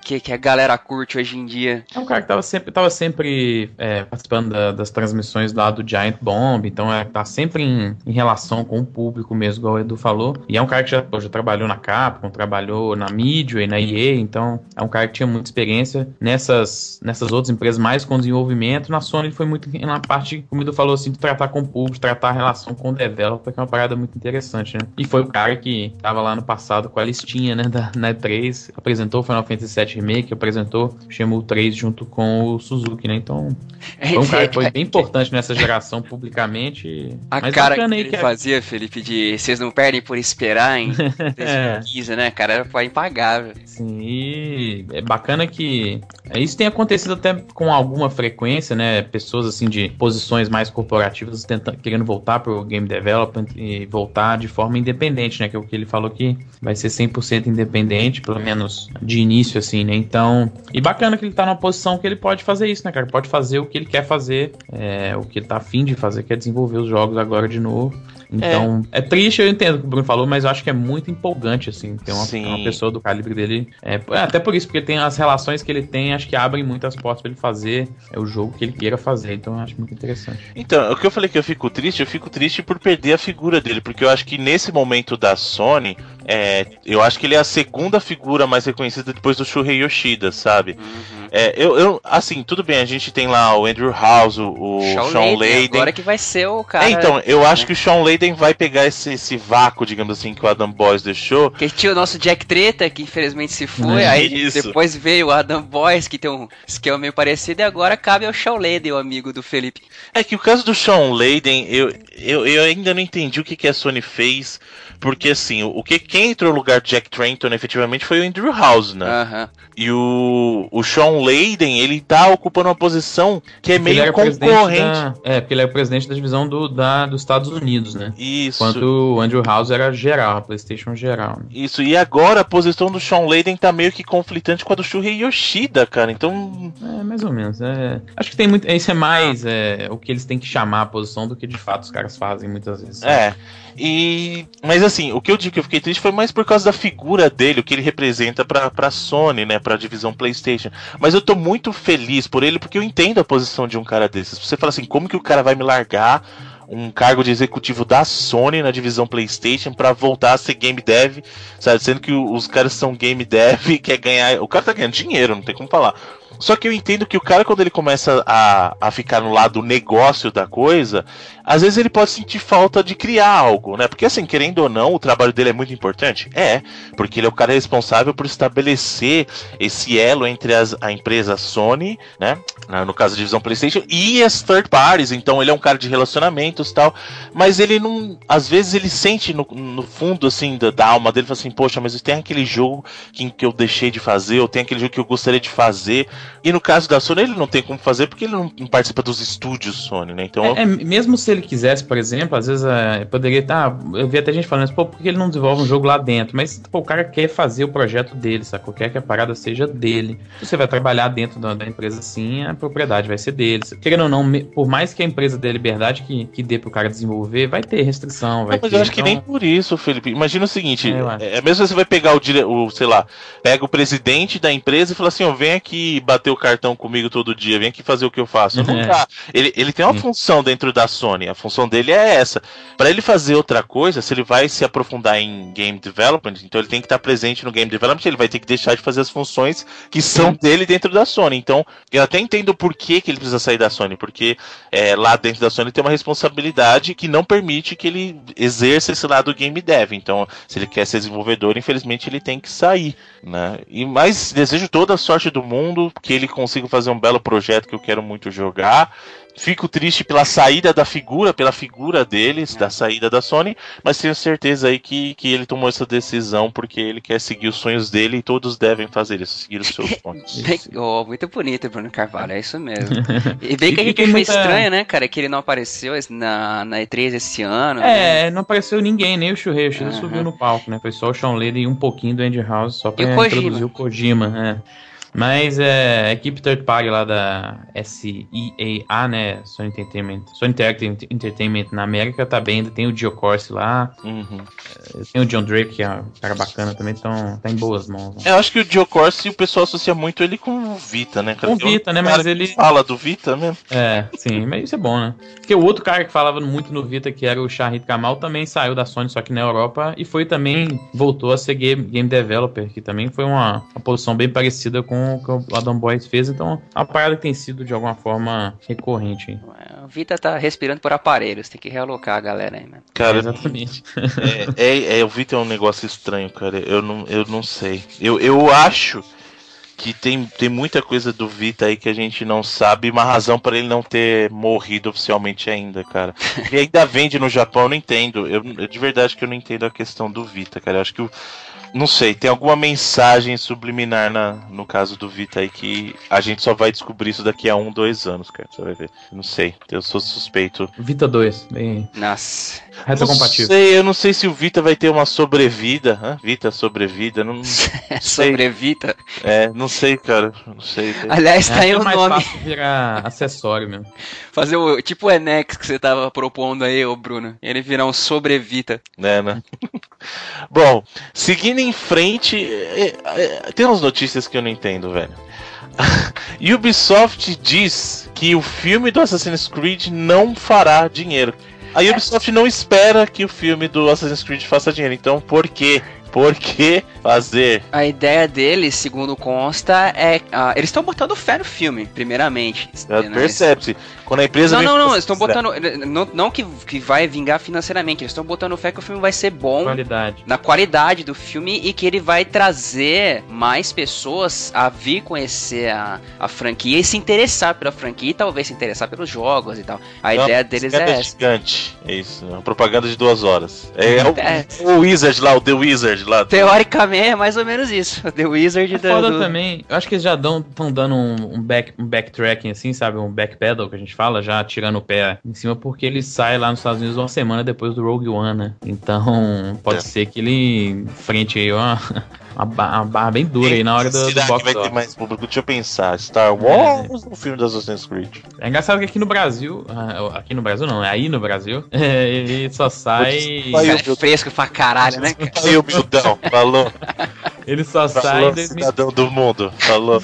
que, que, a galera curte hoje em dia. É um cara que tava sempre, tava sempre é, participando da, das transmissões lá do Giant Bomb, então é, tá sempre em, em relação com o público mesmo, igual o Edu falou. E é um cara que já, já trabalhou na Capcom, trabalhou na Midway, na EA, então é um cara que tinha muita experiência nessas, nessas outras empresas mais com desenvolvimento. Na Sony ele foi muito na parte, como o Edu falou assim, de tratar com o público, tratar a relação com o developer, que é uma parada muito interessante, né? E foi o cara que tava lá no passado com a listinha, né, da na E3, apresentou o Final Fantasy VII Remake, apresentou Shenmue 3 junto com o Suzuki, né? Então, foi um cara que foi bem importante nessa geração publicamente. A cara que ele que é... fazia, Felipe, de vocês não perdem por esperar em 2015, é. né, cara? Foi impagável. Sim, e é bacana que isso tem acontecido até com alguma frequência, né? Pessoas assim de posições mais corporativas tentando, querendo voltar para o game development e voltar de forma independente, né? Que é o que ele falou que vai ser 100% independente, pelo menos de início, assim, né? Então, e bacana que ele tá numa posição que ele pode fazer isso, né, cara? Pode fazer o que ele quer fazer, é, o que ele tá afim de fazer, que é desenvolver os jogos agora de novo. Então, é. é. triste, eu entendo o que o Bruno falou, mas eu acho que é muito empolgante, assim, ter uma, uma pessoa do calibre dele. É, é, até por isso, porque tem as relações que ele tem, acho que abrem muitas portas para ele fazer é o jogo que ele queira fazer. Então, eu acho muito interessante. Então, o que eu falei que eu fico triste, eu fico triste por perder a figura dele, porque eu acho que nesse momento da Sony, é, eu acho que ele é a segunda figura mais reconhecida depois do Shuhei Yoshida, sabe? Uhum. É, eu, eu, assim, tudo bem, a gente tem lá o Andrew House, o, o Sean, Sean Layden. Agora que vai ser o cara. É, então, eu né? acho que o Sean Layden vai pegar esse, esse vácuo, digamos assim, que o Adam Boys deixou. Que tinha o nosso Jack Treta, que infelizmente se foi, é aí isso. depois veio o Adam Boys, que tem um esquema meio parecido, e agora cabe ao Sean Layden, o amigo do Felipe. É que o caso do Sean Layden, eu, eu, eu ainda não entendi o que, que a Sony fez porque assim, o que quem entrou no lugar de Jack Trenton efetivamente foi o Andrew House, né? E o, o Sean Layden, ele tá ocupando uma posição que é porque meio concorrente. Da, é, porque ele é o presidente da divisão do, da, dos Estados Unidos, né? Isso. Enquanto o Andrew House era geral, a PlayStation geral. Né? Isso, e agora a posição do Sean Layden tá meio que conflitante com a do Shuhei Yoshida, cara. Então. É, mais ou menos. É... Acho que tem muito. Isso é mais é, o que eles têm que chamar a posição do que de fato os caras fazem muitas vezes. É. E. Mas assim, o que eu digo que eu fiquei triste foi mais por causa da figura dele, o que ele representa pra, pra Sony, né? Pra divisão PlayStation. Mas eu tô muito feliz por ele porque eu entendo a posição de um cara desses. Você fala assim, como que o cara vai me largar? um cargo de executivo da Sony na divisão PlayStation para voltar a ser game dev, sabe? Sendo que os caras são game dev e quer ganhar. O cara tá ganhando dinheiro, não tem como falar. Só que eu entendo que o cara, quando ele começa a, a ficar no lado negócio da coisa, às vezes ele pode sentir falta de criar algo, né? Porque assim, querendo ou não, o trabalho dele é muito importante? É, porque ele é o cara responsável por estabelecer esse elo entre as, a empresa Sony, né? No caso da divisão PlayStation, e as third parties. Então ele é um cara de relacionamentos tal. Mas ele não. Às vezes ele sente no, no fundo, assim, da, da alma dele, assim, poxa, mas tem aquele jogo que, que eu deixei de fazer, ou tem aquele jogo que eu gostaria de fazer. E no caso da Sony, ele não tem como fazer porque ele não, participa dos estúdios Sony, né? Então. É, é, mesmo se ele quisesse, por exemplo, às vezes é, poderia estar. Tá, eu vi até gente falando assim, pô, por que ele não desenvolve um jogo lá dentro? Mas, pô, o cara quer fazer o projeto dele, sabe? Quer que a parada seja dele. Você vai trabalhar dentro da, da empresa assim, a propriedade vai ser dele. Querendo ou não, por mais que a empresa dê liberdade que, que dê pro cara desenvolver, vai ter restrição. Vai não, mas ter, eu acho então... que nem por isso, Felipe. Imagina o seguinte: é, é mesmo você vai pegar o, o sei lá, pega o presidente da empresa e fala assim: ó, vem aqui bater o cartão comigo todo dia, vem aqui fazer o que eu faço. É. Ele, ele tem uma Sim. função dentro da Sony, a função dele é essa. Pra ele fazer outra coisa, se ele vai se aprofundar em game development, então ele tem que estar presente no game development, ele vai ter que deixar de fazer as funções que são dele dentro da Sony. Então, eu até entendo por que, que ele precisa sair da Sony, porque é, lá dentro da Sony tem uma responsabilidade que não permite que ele exerça esse lado game dev. Então, se ele quer ser desenvolvedor, infelizmente ele tem que sair, né? E mais desejo toda a sorte do mundo, que ele consiga fazer um belo projeto que eu quero muito jogar. Fico triste pela saída da figura, pela figura deles, da saída da Sony, mas tenho certeza aí que, que ele tomou essa decisão porque ele quer seguir os sonhos dele e todos devem fazer isso, seguir os seus sonhos. Oh, muito bonito, Bruno Carvalho, é isso mesmo. E bem que a gente achou muita- estranho, né, cara, que ele não apareceu na, na E3 esse ano. né? É, não apareceu ninguém, nem o Shuhei. O Shuhei Aham. subiu no palco, né? Foi só o Sean Layden e um pouquinho do Andy House, só pra o Kojima. introduzir o Kojima, é. Mas é, a equipe third party lá da SEAA, né? Sony Entertainment, Sony Interactive Entertainment na América tá bem, ainda tem o Dio Corsi lá, Uhum. tem o John Drake, que é um cara bacana também, então tá em boas mãos. né? Eu acho que o Joe Corsi o pessoal associa muito ele com o Vita, né? cara? Com o Vita, né, mas ele- fala do Vita mesmo. É, sim, mas isso é bom, né? Porque o outro cara que falava muito no Vita, que era o Shahid Kamal, também saiu da Sony, só que na Europa, e foi também, voltou a ser game, game developer, que também foi uma, uma posição bem parecida com o que o Adam Boys fez, então é uma parada que tem sido de alguma forma recorrente. hein? O Vita tá respirando por aparelhos, tem que realocar a galera aí, mano. Cara, Exatamente. é, é, é, o Vita é um negócio estranho, cara. Eu não, eu não sei. Eu, eu acho que tem, tem muita coisa do Vita aí que a gente não sabe, uma razão para ele não ter morrido oficialmente ainda, cara. E ainda vende no Japão, eu não entendo. Eu, eu de verdade que eu não entendo a questão do Vita, cara. Eu acho que o. Não sei, tem alguma mensagem subliminar na, no caso do Vita aí que a gente só vai descobrir isso daqui a um, dois anos, cara. Você vai ver. Não sei, eu sou suspeito. Vita 2, bem Nossa. Não retrocompatível. sei, eu não sei se o Vita vai ter uma sobrevida. Hã? Vita sobrevida, não, Sobrevita. é, não sei, cara, não sei. Aliás, tá aí é o mais nome. fácil virar acessório mesmo. Fazer o tipo o Enex que você tava propondo aí, ô Bruno. Ele virar um sobrevita. Né, né? Bom, seguindo em frente, é, é, tem umas notícias que eu não entendo, velho. Ubisoft diz que o filme do Assassin's Creed não fará dinheiro. A Ubisoft não espera que o filme do Assassin's Creed faça dinheiro. Então, por quê? Por que fazer? A ideia deles, segundo consta, é. ah, eles estão botando fé no filme, primeiramente. né? Percebe-se. Quando a empresa. Não, não, não, eles estão botando. Não, não que, que vai vingar financeiramente, eles estão botando fé que o filme vai ser bom Qualidade. na qualidade do filme e que ele vai trazer mais pessoas a vir conhecer a, a franquia e se interessar pela franquia e talvez se interessar pelos jogos e tal. A Não, ideia deles propaganda é essa. gigante. É isso, uma propaganda de duas horas. É, o, É. o Wizard lá, o The Wizard lá. Teoricamente é mais ou menos isso. The Wizard É do, foda do- também. Eu acho que eles já estão dando um, um, back, um backtracking, assim, sabe? Um backpedal que a gente fala, já tirando o pé em cima, porque ele sai lá nos Estados Unidos uma semana depois do Rogue One, né? Então, pode É. ser que ele enfrente aí uma, uma, ba- uma barra bem dura aí na hora do, do box vai ter office. mais público? Deixa eu pensar. Star Wars ou o filme do Assassin's Creed? É engraçado que aqui no Brasil, ah, aqui no Brasil não, é aí no Brasil, é, ele só sai. Cara, é fresco pra caralho, né? cara? Aí o Mildão, falou. Ele só sai em Falou, 2000. cidadão do mundo. Falou,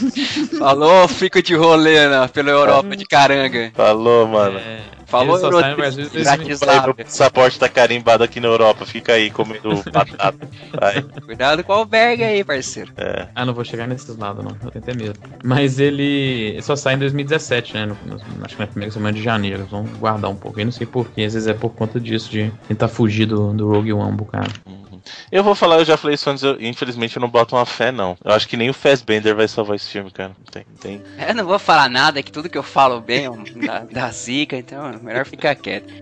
Falou, fico de rolê né, pela Europa de caranga. falou, mano. É, Falou, ele só sai no Brasil em 2000. Aí, Bratislava. meu passaporte tá carimbado aqui na Europa. Fica aí comendo batata. Vai. Cuidado com o albergue aí, parceiro. É. Ah, não vou chegar nesses lados, não. Eu tenho até medo. Mas ele só sai em 2017, né? No- no- acho que na primeira semana de janeiro. Eles vão guardar um pouco. Eu não sei porquê. Às vezes é por conta disso, de tentar fugir do, do Rogue One um bocado. Eu vou falar, eu já falei isso antes, eu, infelizmente eu não boto uma fé, não. Eu acho que nem o Fassbender vai salvar esse filme, cara. Tem, tem. Eu não vou falar nada, que tudo que eu falo bem é da, da zica, então é melhor ficar quieto.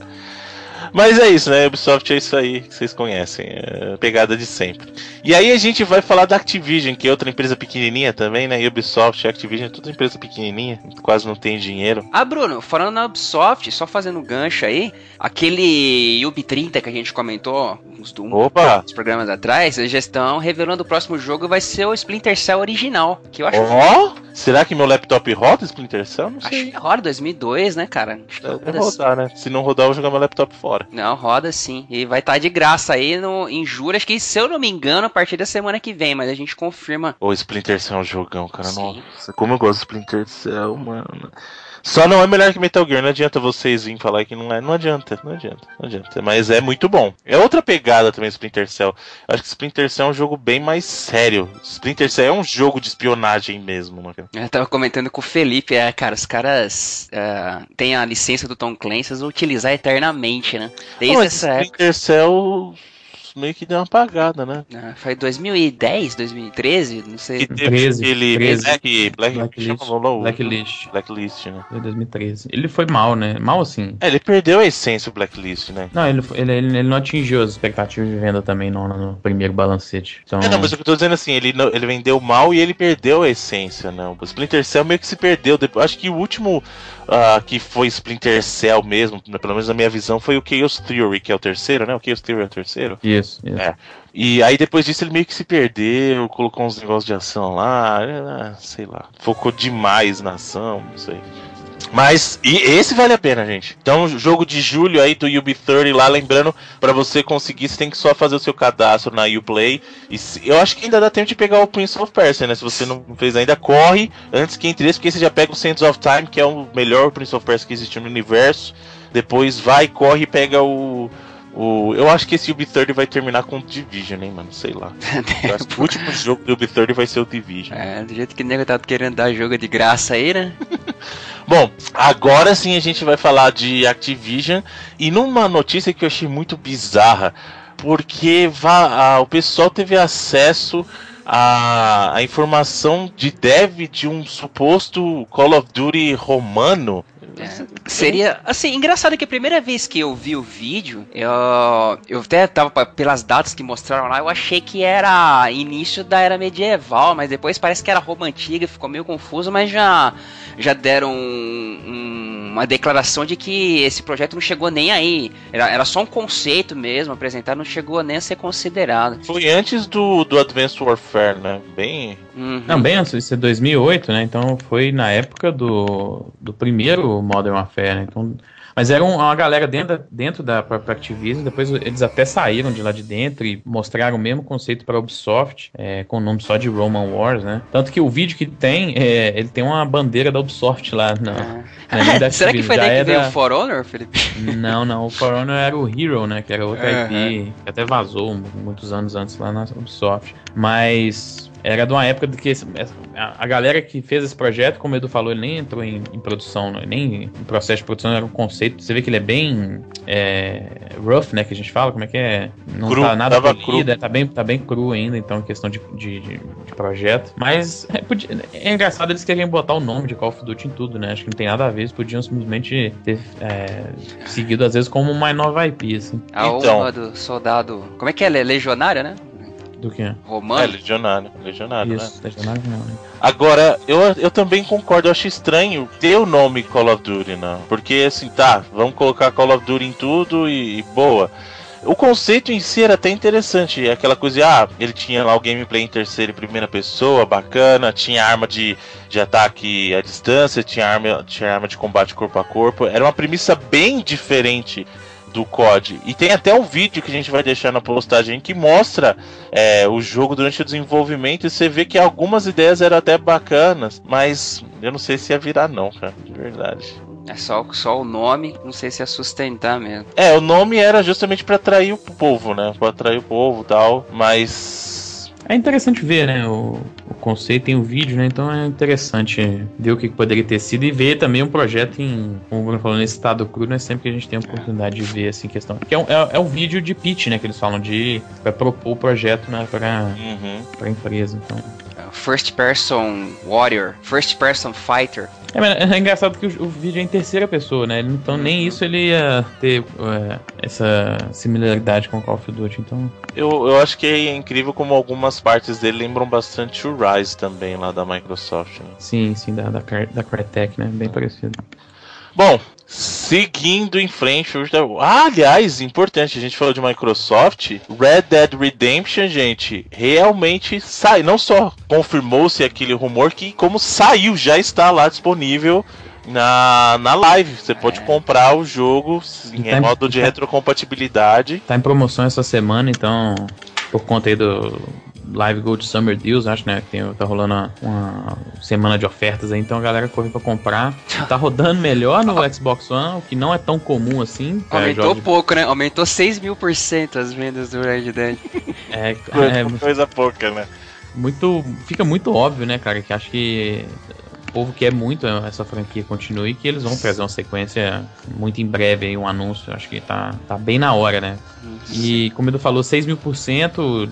Mas é isso, né? Ubisoft é isso aí que vocês conhecem. É pegada de sempre. E aí a gente vai falar da Activision, que é outra empresa pequenininha também, né? Ubisoft, Activision, é tudo empresa pequenininha, quase não tem dinheiro. Ah, Bruno, falando na Ubisoft, só fazendo gancho aí, aquele Ubi 30 que a gente comentou uns, um, uns programas atrás, eles já estão revelando o próximo jogo vai ser o Splinter Cell original, que eu acho Ó, será que meu laptop roda Splinter Cell? Não Acho sei. que roda 2002, né, cara? Acho que roda rodar, né? Se não rodar, eu vou jogar meu laptop fora. Não, roda sim. E vai estar de graça aí no, em julho. Acho que, se eu não me engano, a partir da semana que vem, mas a gente confirma. Ô, Splinter Cell é um jogão, cara. Sim. Nossa, como eu gosto de Splinter Cell, mano. Só não é melhor que Metal Gear, não adianta vocês virem falar que não é. Não adianta, não adianta, não adianta. Mas é muito bom. É outra pegada também, Splinter Cell. Eu acho que Splinter Cell é um jogo bem mais sério. Splinter Cell é um jogo de espionagem mesmo, né? Eu tava comentando com o Felipe, é, cara, os caras é, têm a licença do Tom Clancy, eles vão utilizar eternamente, né? Desde Não, mas essa época. Splinter Cell meio que deu uma apagada, né? Ah, Foi 2010, 2013, não sei. Que teve 13, aquele 13. Black, Black, Blacklist. o- Blacklist. Blacklist, né? Foi 2013. Ele foi mal, né? Mal assim. É, ele perdeu a essência do Blacklist, né? Não, ele, ele, ele, ele não atingiu as expectativas de venda também no, no primeiro balancete. Então, É, não, mas o que eu tô dizendo assim, ele, ele vendeu mal e ele perdeu a essência, né? O Splinter Cell meio que se perdeu. Depois, acho que o último ah, que foi Splinter Cell mesmo, né, pelo menos na minha visão, foi o Chaos Theory, que é o terceiro, né? O Chaos Theory é o terceiro. Isso, isso. É. E aí depois disso ele meio que se perdeu, colocou uns negócios de ação lá, ah, sei lá. Focou demais na ação, não sei. Mas e esse vale a pena, gente. Então, jogo de julho aí do UB30 lá, lembrando, pra você conseguir, você tem que só fazer o seu cadastro na Uplay. E se- eu acho que ainda dá tempo de pegar o Prince of Persia, né? Se você não fez ainda, corre antes que entre esse, porque você já pega o Sands of Time, que é o melhor Prince of Persia que existe no universo. Depois vai, corre e pega o. o eu acho que esse UB30 vai terminar com o Division, hein, mano? Sei lá. O último jogo do UB30 vai ser o Division. É, do jeito que o nego tá querendo dar jogo de graça aí, né? Bom, agora sim a gente vai falar de Activision e numa notícia que eu achei muito bizarra, porque a- o pessoal teve acesso à, à informação de dev de um suposto Call of Duty romano. Seria, assim, engraçado que a primeira vez que eu vi o vídeo, eu, eu até tava pelas datas que mostraram lá, eu achei que era início da era medieval, mas depois parece que era Roma antiga, ficou meio confuso, mas já, já deram um- um- uma declaração de que esse projeto não chegou nem aí. Era, era só um conceito mesmo, apresentar, não chegou nem a ser considerado. Foi antes do, do Advanced Warfare, né? Bem. Uhum. Não, bem antes, isso é 2008, né? Então foi na época do, do primeiro Modern Warfare, né? Então, mas era um- uma galera dentro, da- dentro da própria Activision, depois eles até saíram de lá de dentro e mostraram o mesmo conceito para a Ubisoft, é, com o nome só de Roman Wars, né? Tanto que o vídeo que tem, é, ele tem uma bandeira da Ubisoft lá na, na da Ah. Será que foi daí que é veio o For Honor, Felipe? Não, não, o For Honor era o Hero, né? Que era outra Aham. IP, que até vazou muitos anos antes lá na Ubisoft. Mas era de uma época de que esse- a, galera que fez esse projeto, como o Edu falou, ele nem entrou em, em produção, né, nem em processo de produção, era um conceito. Você vê que ele é bem é, rough, né? Que a gente fala, como é que é? Não Cru, tá nada polido, é, tá bem, tá bem cru ainda, então, em questão de, de, de- de projeto. Mas é, podia- é engraçado eles querem botar o nome de Call of Duty em tudo, né? Acho que não tem nada a ver, eles podiam simplesmente ter é, seguido, às vezes, como uma nova IP, assim. A Então. do soldado. Como é que é? Le- Legionário, né? Do que? É, Romano. legionário. Legionário, né? Isso, Legionário não, né? Agora, eu, eu também concordo, eu acho estranho ter o nome Call of Duty, não. Porque assim, tá, vamos colocar Call of Duty em tudo e, e boa. O conceito em si era até interessante, é aquela coisa de, ah, ele tinha lá o gameplay em terceira e primeira pessoa, bacana, tinha arma de, de ataque à distância, tinha arma, tinha arma de combate corpo a corpo, era uma premissa bem diferente do COD. E tem até um vídeo que a gente vai deixar na postagem que mostra é, o jogo durante o desenvolvimento e você vê que algumas ideias eram até bacanas, mas eu não sei se ia virar não, cara, de verdade. É só, só o nome, não sei se é sustentar mesmo. É, o nome era justamente pra atrair o povo, né? Pra atrair o povo e tal, mas É interessante ver, né? O, o conceito tem o vídeo, né? Então é interessante ver o que poderia ter sido e ver também um projeto em, como o Bruno falou, nesse estado cru, não é sempre que a gente tem a oportunidade de ver assim questão. Que é um, é, é um vídeo de pitch, né? Que eles falam de pra propor o projeto né, pra, uhum. pra empresa. Então. É, First Person Warrior, First Person Fighter. É, mas é engraçado que o, o vídeo é em terceira pessoa, né? Então nem isso ele ia ter é, essa similaridade com o Call of Duty. Então eu, eu acho que é incrível como algumas partes dele lembram bastante o Rise também lá da Microsoft. Né? sim, sim, da, da, da Crytek, né? Bem parecido. Bom, seguindo em frente. hoje tá- Ah, aliás, importante, a gente falou de Microsoft. Red Dead Redemption, gente, realmente sai. Não só confirmou-se aquele rumor que, como saiu, já está lá disponível na, na live. Você pode comprar o jogo em Tá em- modo de tá- retrocompatibilidade. Tá em promoção essa semana, então, por conta aí do Live Gold Summer Deals, acho, né? Que tem, tá rolando uma, uma semana de ofertas aí, então a galera corre pra comprar. Tá rodando melhor no Xbox One, o que não é tão comum assim. pra Aumentou jogos- pouco, né? Aumentou 6 mil por cento as vendas do Red Dead. É, É, é coisa pouca, né? muito. Fica muito óbvio, né, cara? Que acho que o povo quer muito essa franquia continue e que eles vão trazer uma sequência muito em breve aí, um anúncio. Acho que tá, tá bem na hora, né? E como o Edu falou, 6 mil por cento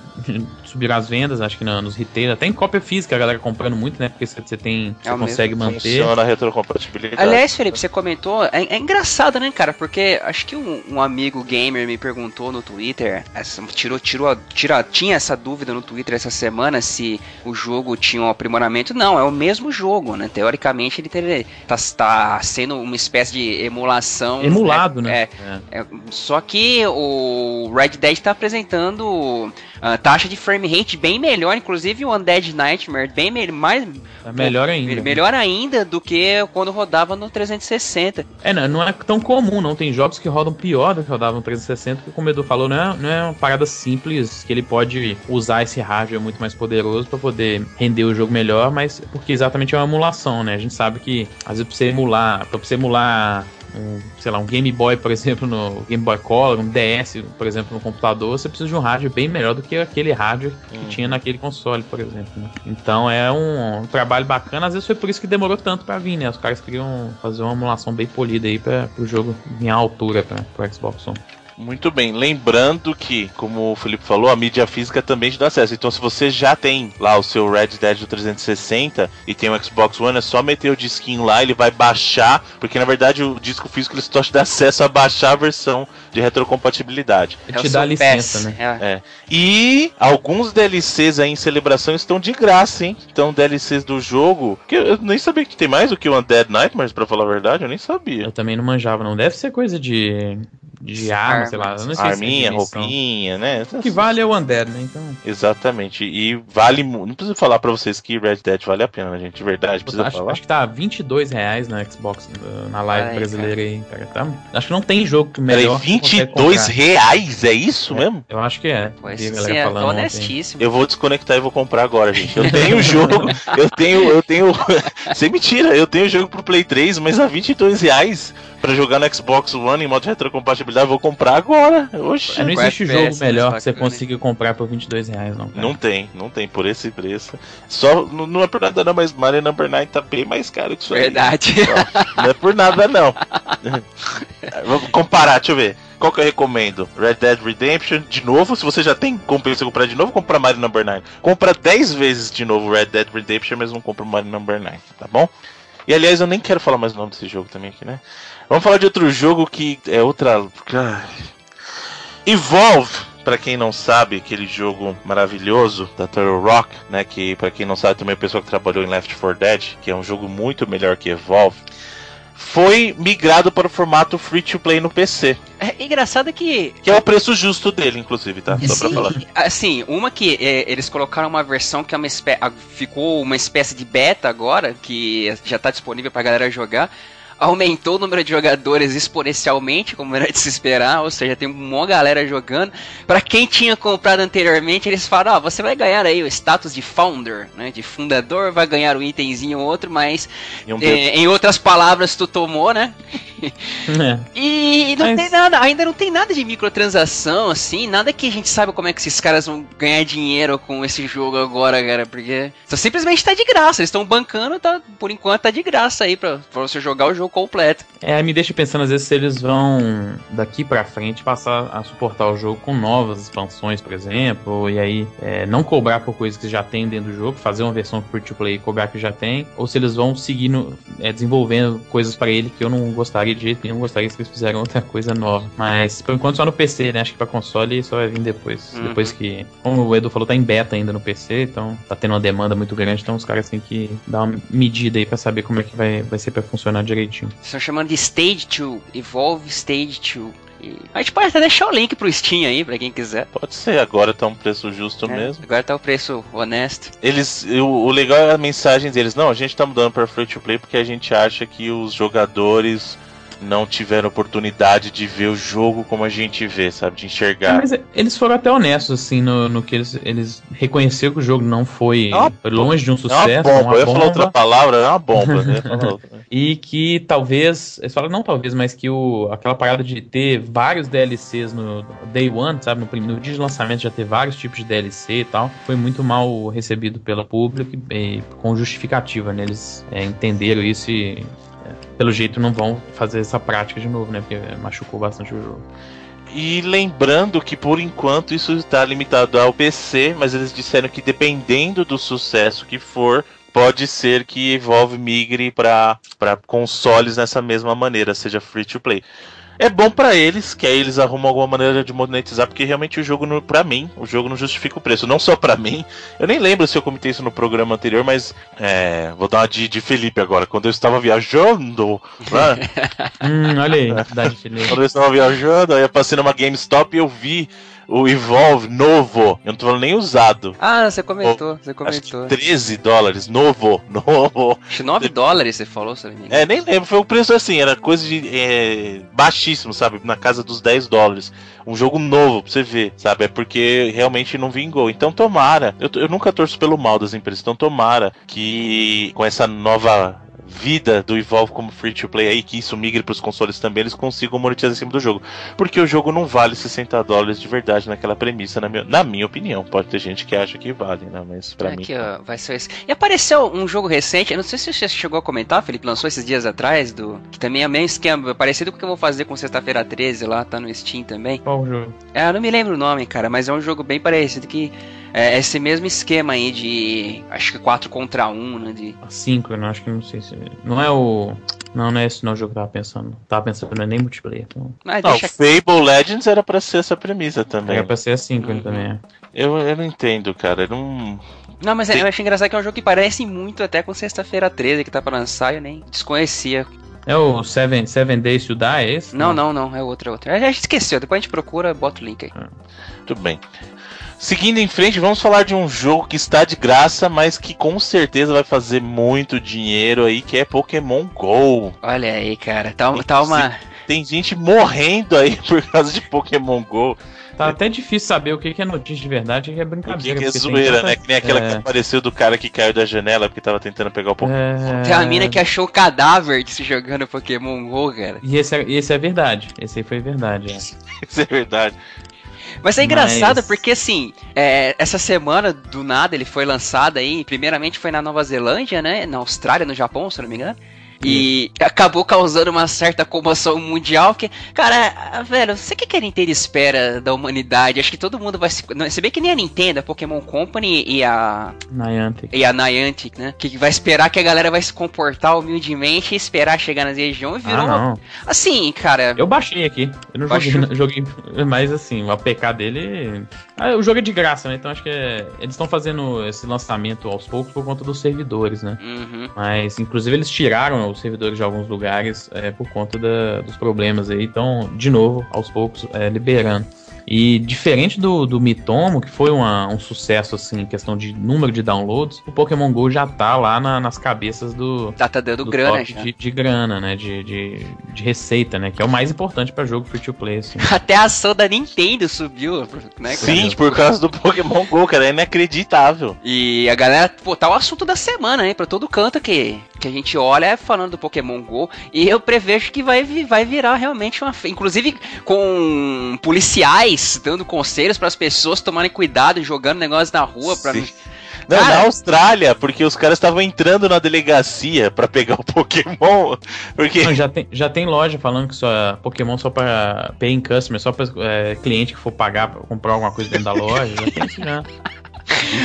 subiram as vendas, acho que nos retail, até em cópia física a galera comprando muito, né? Porque você você tem. Você É consegue manter. Funciona a retrocompatibilidade. Aliás, Felipe, você comentou, é, é engraçado, né, cara? Porque acho que um, um amigo gamer me perguntou no Twitter, essa- tirou, tirou, tira, tinha essa dúvida no Twitter essa semana se o jogo tinha um aprimoramento. Não, é o mesmo jogo, né? Teoricamente ele teria, tá, tá sendo uma espécie de emulação. Emulado, né? É, é, só que o Red Dead está apresentando a taxa de frame rate bem melhor, inclusive o Undead Nightmare bem me mais É melhor ainda. me- melhor ainda do que quando rodava no 360. É, não, não é tão comum, não. Tem jogos que rodam pior do que rodavam no 360, que como o Edu falou, não é, não é uma parada simples que ele pode usar esse hardware muito mais poderoso pra poder render o jogo melhor, mas porque exatamente é uma emulação, né? A gente sabe que às vezes pra você emular, pra você emular um, sei lá, um Game Boy, por exemplo, no Game Boy Color, um DS, por exemplo, no computador, você precisa de um hardware bem melhor do que aquele hardware que Uhum. tinha naquele console, por exemplo. né? Então é um, um trabalho bacana, às vezes foi por isso que demorou tanto pra vir, né? Os caras queriam fazer uma emulação bem polida aí para o jogo em altura para o Xbox One. Muito bem, lembrando que, como o Felipe falou, a mídia física também te dá acesso. Então, se você já tem lá o seu Red Dead do 360 e tem o Xbox One, é só meter o disquinho lá, ele vai baixar, porque na verdade o disco físico ele só te dá acesso a baixar a versão de retrocompatibilidade. É te dá seu licença, PES, né? é. É. E alguns DLCs aí em celebração estão de graça, hein? Então, DLCs do jogo. Que eu nem sabia que tem mais do que o Undead Nightmares, pra falar a verdade, eu nem sabia. Eu também não manjava, não. Deve ser coisa de, de arma, Arma. sei lá. Eu não sei se é Arminha, roupinha, né? O que vale é o Undead, né? Então. Exatamente. E vale muito. Não preciso falar pra vocês que Red Dead vale a pena, né, gente? De verdade, precisa Acho, falar. acho que tá 22 reais na Xbox, uh, na live Aí, brasileira aí, cara. Tá, acho que não tem jogo que Peraí, melhor. consegue 22 comprar. reais? É isso mesmo? Eu acho que é. Pois sim, galera é honestíssimo. Eu vou desconectar e vou comprar agora, gente. Eu tenho o jogo, eu tenho, eu tenho. Sem mentira, eu tenho o jogo pro Play 3, mas a 22 reais pra jogar no Xbox One em modo de retrocompatibilidade, eu vou comprar agora. Oxi. É, não existe FPS, jogo melhor mais que você consiga comprar por 22 reais, não. cara. Não tem, não tem por esse preço. Só não, não é por nada não, mas Mario Number 9 tá bem mais caro que isso aí. Verdade. Não é por nada não. Vamos comparar, deixa eu ver. Qual que eu recomendo? Red Dead Redemption, de novo, se você já tem compensa comprar de novo, compra Mario Number 9. Compra 10 vezes de novo Red Dead Redemption, mas não compra Mario Number 9, tá bom? E aliás, eu nem quero falar mais o nome desse jogo também aqui, né? Vamos falar de outro jogo que é outra. Evolve, pra quem não sabe, aquele jogo maravilhoso da Turtle Rock, né? Que pra quem não sabe também é a pessoa que trabalhou em Left 4 Dead, que é um jogo muito melhor que Evolve, foi migrado para o formato free to play no PC, É engraçado que. que é o preço justo dele, inclusive, tá? Só pra Sim, falar. assim, uma que é, eles colocaram uma versão que é uma espé ficou uma espécie de beta agora, que já tá disponível pra galera jogar. Aumentou o número de jogadores exponencialmente, como era de se esperar, ou seja, tem uma galera jogando. Pra quem tinha comprado anteriormente, eles falaram: Ó, você vai ganhar aí o status de founder, né? De fundador, vai ganhar um itemzinho ou outro, mas um é, em outras palavras, tu tomou, né? É. E não Mas- tem nada, ainda não tem nada de microtransação, assim, nada que a gente saiba como é que esses caras vão ganhar dinheiro com esse jogo agora, cara, porque só simplesmente tá de graça, eles estão bancando, tá, por enquanto tá de graça aí pra, pra você jogar o jogo completo. É, me deixa pensando às vezes se eles vão daqui pra frente passar a suportar o jogo com novas expansões, por exemplo, e aí é, não cobrar por coisas que já tem dentro do jogo, fazer uma versão free to play e cobrar que já tem, ou se eles vão seguindo, é, desenvolvendo coisas pra ele que eu não gostaria gostaria de jeito nenhum, gostaria que eles fizeram outra coisa nova. Mas por enquanto só no PC, né? Acho que pra console só vai vir depois. Uhum. Depois que, como o Edu falou, tá em beta ainda no PC, então tá tendo uma demanda muito grande, então os caras têm que dar uma medida aí pra saber como é que vai, vai ser pra funcionar direitinho. Estão chamando de Stage 2, Evolve Stage 2. A gente pode até deixar o link pro Steam aí, pra quem quiser. Pode ser, agora tá um preço justo é, mesmo. Agora tá o um preço honesto. Eles. O, o, legal é a mensagem deles, não, a gente tá mudando pra free to play porque a gente acha que os jogadores não tiveram oportunidade de ver o jogo como a gente vê, sabe? De enxergar. mas eles foram até honestos, assim, no, no que eles, eles reconheceram que o jogo não foi é longe de um sucesso. É uma bomba. Uma eu ia falar outra palavra, é uma bomba, né? e que talvez, eles falaram não talvez, mas que o, aquela parada de ter vários DLCs no Day One, sabe? No, no dia de lançamento já ter vários tipos de DLC e tal, foi muito mal recebido pela pública e, e com justificativa, né? Eles é, entenderam isso e pelo jeito não vão fazer essa prática de novo, né? Porque machucou bastante o jogo. E lembrando que por enquanto isso está limitado ao PC, mas eles disseram que dependendo do sucesso que for, pode ser que Evolve migre para consoles nessa mesma maneira, seja free to play. É bom para eles, que aí eles arrumam alguma maneira de monetizar, porque realmente o jogo, para mim, o jogo não justifica o preço. Não só para mim, eu nem lembro se eu comentei isso no programa anterior, mas é, vou dar uma de, de Felipe agora. Quando eu estava viajando. Né? hum, olha aí, Quando eu estava viajando, aí eu passei numa GameStop e eu vi o Evolve novo. Eu não tô falando nem usado. Ah, você comentou, você comentou. 13 dólares, novo, novo. Acho 9 dólares você falou, sabe? É, nem lembro, foi um preço assim, era coisa de é, baixíssimo, sabe? Na casa dos 10 dólares. Um jogo novo pra você ver, sabe? É porque realmente não vingou. Então tomara. Eu, eu nunca torço pelo mal das empresas, então tomara que com essa nova vida do Evolve como free to play aí, que isso migre para os consoles também, eles consigam monetizar em cima do jogo. Porque o jogo não vale 60 dólares de verdade naquela premissa, na minha, na minha opinião. Pode ter gente que acha que vale, né? Mas pra Aqui, mim. Ó, vai ser esse. E apareceu um jogo recente, eu não sei se você chegou a comentar, Felipe, lançou esses dias atrás, do que também é meio esquema, parecido com o que eu vou fazer com sexta-feira 13 lá, tá no Steam também. Qual jogo? É, eu não me lembro o nome, cara, mas é um jogo bem parecido que é esse mesmo esquema aí de. Acho que 4 contra 1, né? De... 5, não acho que não sei se. Não é o. Não, não é esse não o jogo que eu tava pensando. Tava pensando não é nem multiplayer. Então... Ah, não, deixa... Fable Legends era pra ser essa premissa também. Era pra ser a 5 uhum. também. É. Eu, eu não entendo, cara. Eu não. Não, mas Tem... eu acho engraçado que é um jogo que parece muito até com Sexta-feira 13 que tá pra lançar, eu nem desconhecia. É o Seven, Seven Days to Die, é esse? Não, não, não, é outro, é outro. A gente esqueceu, depois a gente procura, bota o link aí. Ah. Tudo bem. Seguindo em frente, vamos falar de um jogo que está de graça, mas que com certeza vai fazer muito dinheiro aí, que é Pokémon GO. Olha aí, cara, tá, tá uma. Tem gente morrendo aí por causa de Pokémon GO. Tá até difícil saber o que é notícia de verdade e o que é brincadeira. O que é zoeira, tanta... né? Que nem aquela é... que apareceu do cara que caiu da janela porque tava tentando pegar o Pokémon. É... Tem a mina que achou o cadáver de se jogando Pokémon GO, cara. E esse é, esse é verdade. Esse aí foi verdade. É. esse é verdade. Mas é engraçado Mas... porque, assim, é, essa semana, do nada, ele foi lançado aí. Primeiramente foi na Nova Zelândia, né? Na Austrália, no Japão, se não me engano. E acabou causando uma certa comoção mundial. Que, cara, velho, você que, que a Nintendo espera da humanidade? Acho que todo mundo vai se. Se bem que nem a Nintendo, a Pokémon Company e a. Niantic. E a Niantic, né? Que vai esperar que a galera vai se comportar humildemente e esperar chegar nas regiões. Virou. Ah, não. Assim, cara. Eu baixei aqui. Eu não joguei, joguei. Mas assim, o APK dele. Ah, o jogo é de graça, né? Então acho que é... eles estão fazendo esse lançamento aos poucos por conta dos servidores, né? Uhum. Mas, inclusive, eles tiraram os servidores de alguns lugares é, por conta da, dos problemas aí. Então, de novo, aos poucos, é, liberando. E diferente do, do Mitomo, que foi uma, um sucesso, assim, em questão de número de downloads, o Pokémon GO já tá lá na, nas cabeças do. Tá, tá dando do grana, de, de, grana, né? De, de, de, receita, né? Que é o mais importante para jogo free to play, assim. Até a ação da Nintendo subiu, né? Sim, por causa do Pokémon GO, cara. É inacreditável. E a galera, pô, tá o assunto da semana, hein? Pra todo canto que, que a gente olha é falando do Pokémon GO. E eu prevejo que vai, vai virar realmente uma. Inclusive com policiais dando conselhos para as pessoas tomarem cuidado jogando negócios na rua para não, cara, na Austrália, porque os caras estavam entrando na delegacia para pegar o Pokémon. Porque... Não, já, tem, já tem loja falando que só Pokémon só para paying customer, só para é, cliente que for pagar pra comprar alguma coisa dentro da loja. Já tem isso já.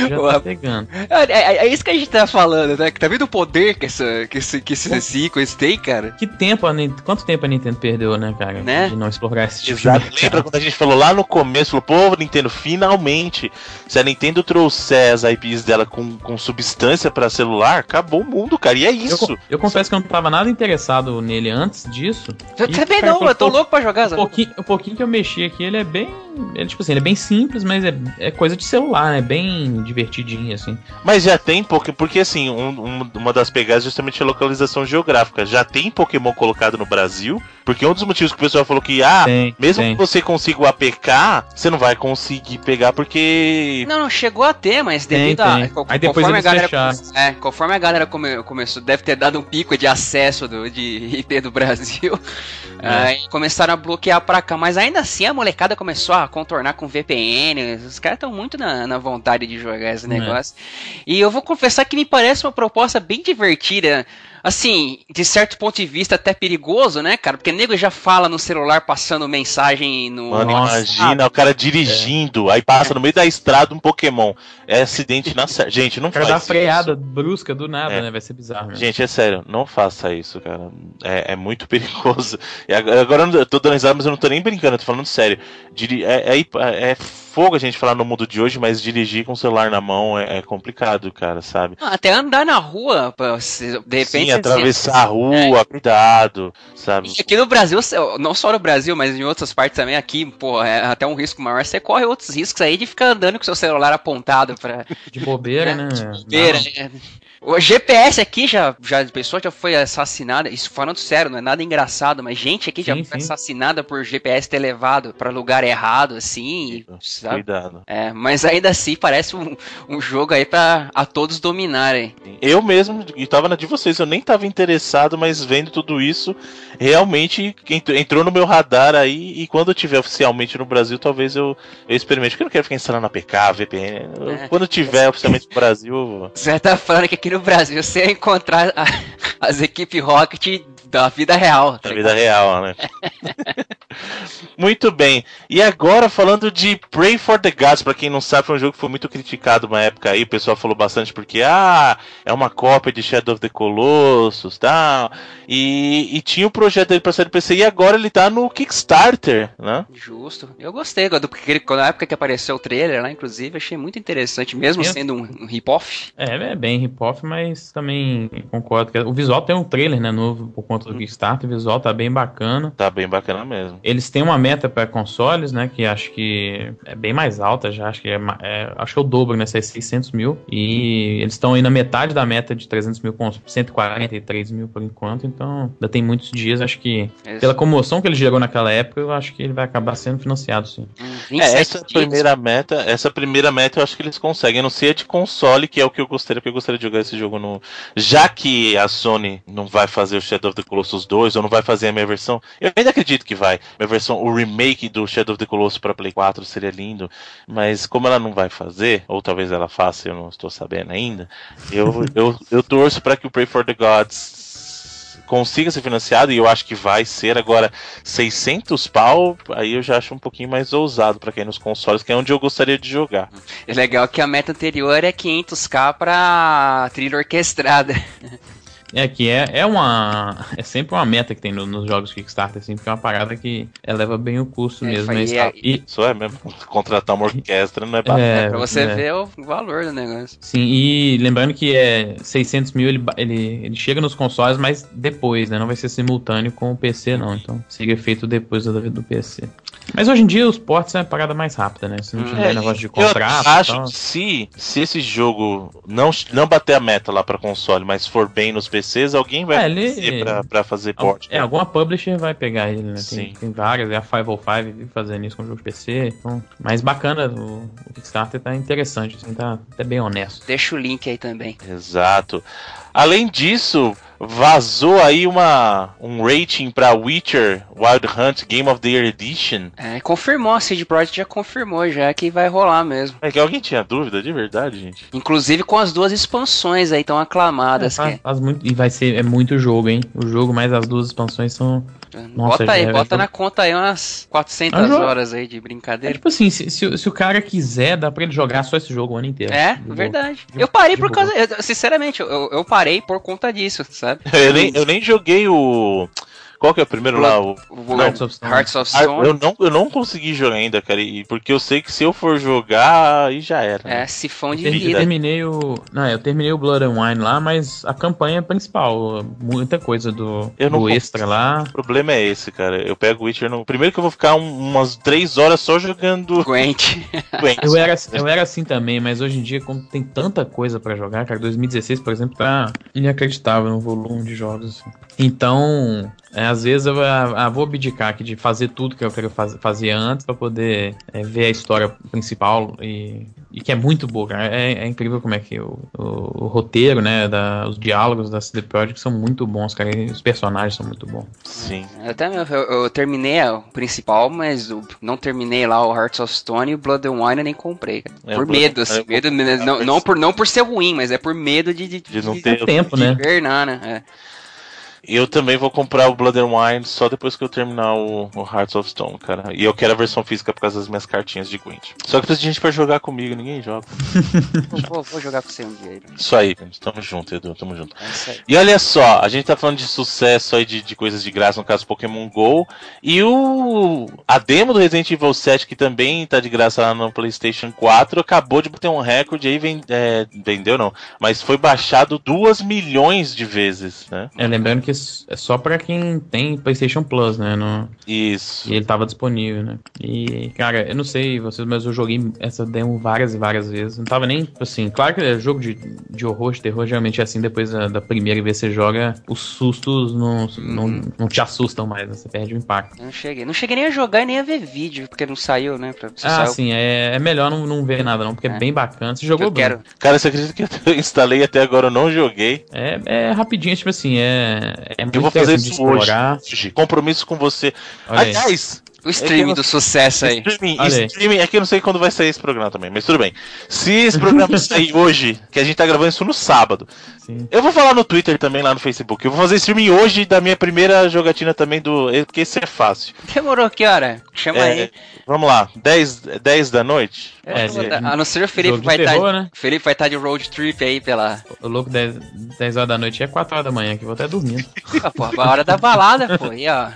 Já tá pegando. É, é- é isso que a gente tá falando, né? Que tá vendo o poder que, essa, que, esse, que esses ícones têm, cara? Que tempo a Quanto tempo a Nintendo perdeu, né, cara? Né? De não explorar esse tipo Exato. de. Lembra quando a gente falou lá no começo, falou, pô, Nintendo, finalmente, se a Nintendo trouxer as IPs dela com, com substância pra celular, acabou o mundo, cara. E é Eu, isso. co- eu confesso que eu não tava nada interessado nele antes disso. Eu E, também não, eu tô pouco- louco pra jogar, Um sabe? pouquinho, um pouquinho que eu mexi aqui, ele é bem. Ele, tipo assim, ele é bem simples, mas é, é coisa de celular, né? Bem divertidinho, assim. Mas já tem Pokémon, porque assim, um- um- uma das pegadas é justamente a localização geográfica. Já tem Pokémon colocado no Brasil, porque um dos motivos que o pessoal falou que, ah, tem, mesmo tem. que você consiga o APK, você não vai conseguir pegar porque. Não, não chegou a ter, mas Tem, devido a. tem. co- Aí depois conforme a galera come- É, conforme a galera come- começou, deve ter dado um pico de acesso do, de IP do Brasil. É. Aí começaram a bloquear pra cá. Mas ainda assim a molecada começou a contornar com VPN. Os caras estão muito na, na vontade de jogar esse É. negócio. E eu vou confessar que me parece uma proposta bem divertida. Assim, de certo ponto de vista, até perigoso, né, cara? Porque nego já fala no celular passando mensagem no. Mano, imagina o cara dirigindo, aí passa no meio da estrada um Pokémon. É acidente na certa. Gente, não O cara faz dá isso. freada brusca do nada, É. né? Vai ser bizarro. Né? Gente, é sério, não faça isso, cara. É, é muito perigoso. E agora, eu tô dando risada, mas eu não tô nem brincando, eu tô falando sério. Diri- é, é, é fogo a gente falar no mundo de hoje, mas dirigir com o celular na mão é, é complicado, cara, sabe? Ah, Até andar na rua, se- de repente. Sim, você- atravessar a rua, cuidado, sabe? E aqui no Brasil, não só no Brasil, mas em outras partes também, aqui, pô, é até um risco maior. Você corre outros riscos aí de ficar andando com seu celular apontado pra De bobeira, É, né? beira. Não. né? O GPS aqui já, já, a pessoa já foi assassinada, isso falando sério, não é nada engraçado, mas gente aqui já Sim, foi sim. assassinada por GPS ter levado pra lugar errado, assim, sabe? Cuidado. É, mas ainda assim parece um, um jogo aí pra a todos dominarem. Eu mesmo, e tava na de vocês, eu nem tava interessado, mas vendo tudo isso, realmente ent- entrou no meu radar aí, e quando eu tiver oficialmente no Brasil, talvez eu, eu experimente, porque eu não quero ficar instalando APK, VPN. Eu- É. Quando tiver oficialmente no Brasil, eu vou. Você tá falando que aqui no Brasil você encontrar a- as equipes Rocket da vida real. tá ligado? vida real, né? muito bem. E agora falando de Pray for the Gods, pra quem não sabe, foi um jogo que foi muito criticado uma época aí, o pessoal falou bastante porque ah, é uma cópia de Shadow of the Colossus, tal. E, e tinha o projeto dele pra sair do PC e agora ele tá no Kickstarter, né? Justo. Eu gostei, quando, porque na época que apareceu o trailer lá, inclusive, achei muito interessante, mesmo Eu- sendo um, um rip-off. É, é bem hip-hop, mas também concordo que o visual tem um trailer, né, novo por conta do Kickstarter, o visual tá bem bacana. Tá bem bacana mesmo. Eles têm uma meta para consoles, né, que acho que é bem mais alta já, acho que é, é- acho que é o dobro, né, 600 mil, e eles estão aí na metade da meta de 300 mil com 143 mil por enquanto, então ainda tem muitos dias, acho que pela comoção que ele gerou naquela época, eu acho que ele vai acabar sendo financiado, sim. É, 27 essa dias. primeira meta, essa primeira meta eu acho que eles conseguem. Eu não sei a de console, que é o que eu gostaria, porque eu gostaria de jogar esse jogo no. Já que a Sony não vai fazer o Shadow of the Colossus 2, ou não vai fazer a minha versão. Eu ainda acredito que vai. Minha versão, o remake do Shadow of the Colossus para Play 4 seria lindo. Mas como ela não vai fazer, ou talvez ela faça, eu não estou sabendo ainda. Eu, eu, eu torço para que o Pray for the Gods consiga ser financiado e eu acho que vai ser agora 600 pau aí eu já acho um pouquinho mais ousado pra quem nos consoles que é onde eu gostaria de jogar É legal que a meta anterior é 500k pra trilha orquestrada. É que é, é uma. É sempre uma meta que tem no- nos jogos Kickstarter, assim, porque é uma parada que eleva bem o custo É, mesmo. Mas, e é- e, isso é mesmo contratar uma orquestra não é barato é, pra você é. ver o valor do negócio. Sim, e lembrando que é 600 mil, ele, ele, ele chega nos consoles, mas depois, né? Não vai ser simultâneo com o PC, não. Então, seria feito depois da vida do PC. Mas hoje em dia os ports é uma parada mais rápida, né? Se não tiver É, negócio de eu contrato e acho que se, se esse jogo não, não bater a meta lá pra console, mas for bem nos PCs, alguém vai É, ele- fazer pra, pra fazer port. É, alguma publisher vai pegar ele, né? Tem, Sim. tem várias, é a 505 vive fazendo isso com o jogo de PC. Então, mas bacana, o, o Kickstarter tá interessante, assim, tá até bem honesto. Deixa o link aí também. Exato. Além disso, vazou aí uma, um rating pra Witcher Wild Hunt Game of the Year Edition. É, confirmou, a CD Projekt já confirmou já que vai rolar mesmo. É que alguém tinha dúvida, de verdade, gente. Inclusive com as duas expansões aí tão aclamadas. É, faz- que- faz muito, e vai ser é muito jogo, hein? O jogo mais as duas expansões são Nossa, bota aí, é, bota é, na conta aí umas 400 É um jogo- horas aí de É brincadeira. tipo assim, se, se, o- se o cara quiser, dá pra ele jogar só esse jogo o ano inteiro. É, De verdade. De- Eu parei de por boa. causa. eu- sinceramente, eu, eu parei por conta disso, sabe? Eu nem, eu nem joguei o. Qual que é o primeiro lá? O... O Hearts of Stone. Hearts of Ah, Stone. eu, não, eu não consegui jogar ainda, cara. e- Porque eu sei que se eu for jogar, aí já era. né? É, sifão de Eu vida. terminei o. Não, eu terminei o Blood and Wine lá, mas a campanha principal, muita coisa do, Eu não do extra lá. O problema é esse, cara. Eu pego o Witcher no. Primeiro que eu vou ficar um- umas 3 horas só jogando Gwent. Gwent. Eu era, eu era assim também, mas hoje em dia, como tem tanta coisa pra jogar, cara, 2016, por exemplo, tá inacreditável no volume de jogos. assim. Então, é, às vezes eu ah, ah, vou abdicar aqui de fazer tudo que eu quero faz, fazer antes pra poder é, ver a história principal e, e que é muito boa, cara. É, é incrível como é que o, o, o roteiro, né, da, os diálogos da CD Projekt são muito bons, cara, e os personagens são muito bons. Sim. Até eu, eu- eu terminei o principal, mas o- não terminei lá o Hearts of Stone e o Blood and Wine eu nem comprei. cara. É, por Blood medo, assim. Eu Medo, não, não, por, não por ser ruim, mas é por medo de, de, De não de- ter tempo, de né? hibernar, né? É. Eu também vou comprar o Blood and Wine só depois que eu terminar o, o Hearts of Stone, cara. E eu quero a versão física por causa das minhas cartinhas de Gwent. Só que precisa de gente pra jogar comigo, ninguém joga. Vou, vou jogar com você um dia aí. Isso aí, tamo junto, Edu, tamo junto. É isso aí. E olha só, a gente tá falando de sucesso aí de, de coisas de graça, no caso Pokémon GO. E o. A demo do Resident Evil 7, que também tá de graça lá no PlayStation 4, acabou de bater um recorde aí, é, vendeu não, mas foi baixado 2 milhões de vezes, né? É, lembrando que é só pra quem tem PlayStation Plus, né? No, Isso. E ele tava disponível, né? E, cara, eu não sei vocês, mas eu joguei essa demo várias e várias vezes. Não tava nem, assim, claro que é jogo de, de horror, de terror, geralmente é assim, depois da, da primeira vez que você joga, os sustos não, não, não te assustam mais, né? Você perde o impacto. Não cheguei. Não cheguei nem a jogar e nem a ver vídeo, porque não saiu, né? Pra, Ah, saiu. sim, é, é melhor não, não ver nada não, porque é, É. bem bacana. Você jogou Eu Bruno? quero. Cara, você acredita que eu instalei até agora eu não joguei? É, é rapidinho, tipo assim, é, é Eu vou fazer isso hoje. explorar. Hoje. Compromisso com você. Olha. Aliás, O stream É do sucesso aí. Streaming, streaming, é que eu não sei quando vai sair esse programa também, mas tudo bem. Se esse programa sair hoje, que a gente tá gravando isso no sábado, Sim. eu vou falar no Twitter também, lá no Facebook. Eu vou fazer streaming hoje da minha primeira jogatina também do. Porque esse é fácil. Demorou que hora? Chama É, aí. vamos lá, 10, 10 da noite? É, a não ser o Felipe vai estar. terror, né? Felipe vai estar de road trip aí pela. O louco 10, 10 horas da noite é 4 horas da manhã, que eu vou até dormindo. Ah, pô, a hora da balada, pô. Aí, ó.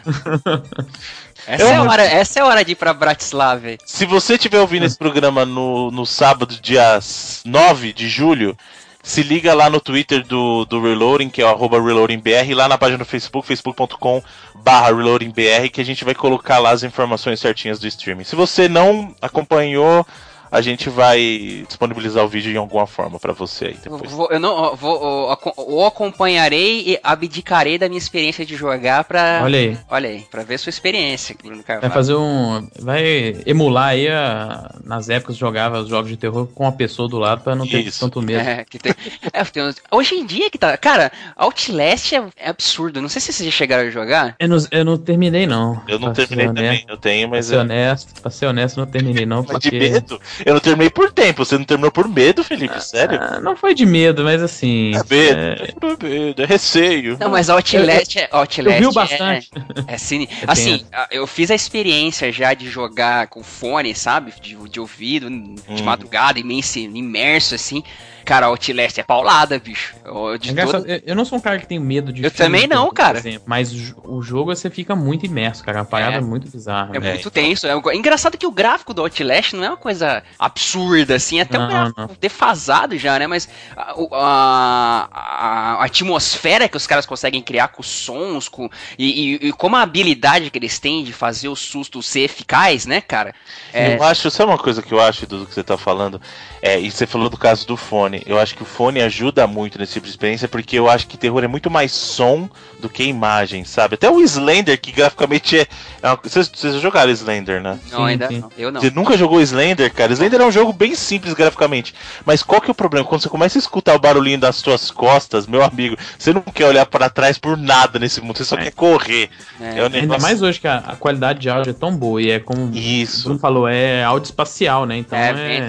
Essa, Eu é hora, essa é a hora de ir pra Bratislava. Se você estiver ouvindo esse programa no, no sábado, dia 9 de julho, se liga lá no Twitter do, do Reloading, que é o ReloadingBR, e lá na página do Facebook, facebook.com barra ReloadingBR, que a gente vai colocar lá as informações certinhas do streaming. Se você não acompanhou, a gente vai disponibilizar o vídeo em alguma forma pra você aí Eu, depois. vou, eu não eu vou, eu ou acompanharei e abdicarei da minha experiência de jogar pra. Olha aí. Olha aí, pra ver sua experiência, Bruno Vai Carvalho. fazer um. Vai emular aí a, nas épocas que jogava os jogos de terror com a pessoa do lado pra não ter Isso. tanto medo. É, que tem, é, tem hoje em dia que tá. Cara, Outlast é, é absurdo. Não sei se vocês já chegaram a jogar. Eu, não, eu não terminei, não. Eu não Pra terminei também, honesto- eu tenho, Pra mas ser é honesto, pra ser honesto, não terminei, não, Mas de porque. medo. Eu não terminei por tempo, você não terminou por medo, Felipe? Sério? Ah, não foi de medo, mas assim. É medo, é, é, por medo, é receio. Não, mas Outlast é. Outlast eu vi é- bastante. É cine... Eu Assim, eu fiz a experiência já de jogar com fone, sabe? De, de ouvido, de Hum. madrugada, imenso, imerso, assim. Cara, Outlast é paulada, bicho. Eu- É todo... eu, eu não sou um cara que tem medo de Eu filme também não, cara. exemplo, mas o, jo- o jogo você fica muito imerso, cara. É uma parada É. muito bizarra. É né? muito tenso. É um- é engraçado que o gráfico do Outlast não é uma coisa absurda, assim. É até um Não, gráfico não. defasado já, né? Mas a, a- a- a atmosfera que os caras conseguem criar com os sons, com, e, e- e como a habilidade que eles têm de fazer o susto ser eficaz, né, cara? É, Eu acho, sabe uma coisa que eu acho do que você tá falando? É, e você falou do caso do fone. Eu acho que o fone ajuda muito nesse tipo de experiência, porque eu acho que terror é muito mais som do que imagem, sabe? Até o Slender, que graficamente é. é uma- vocês, vocês jogaram Slender, né? não, Sim, ainda sim. não. Eu não. Você nunca jogou Slender, cara? Render é um jogo bem simples graficamente. Mas qual que é o problema? Quando você começa a escutar o barulhinho das suas costas, meu amigo, você não quer olhar para trás por nada nesse mundo, você só é. quer correr. É. É um Ainda mais hoje que a, a, qualidade de áudio é tão boa e é como Isso. como falou, é áudio espacial, né? Então é. é...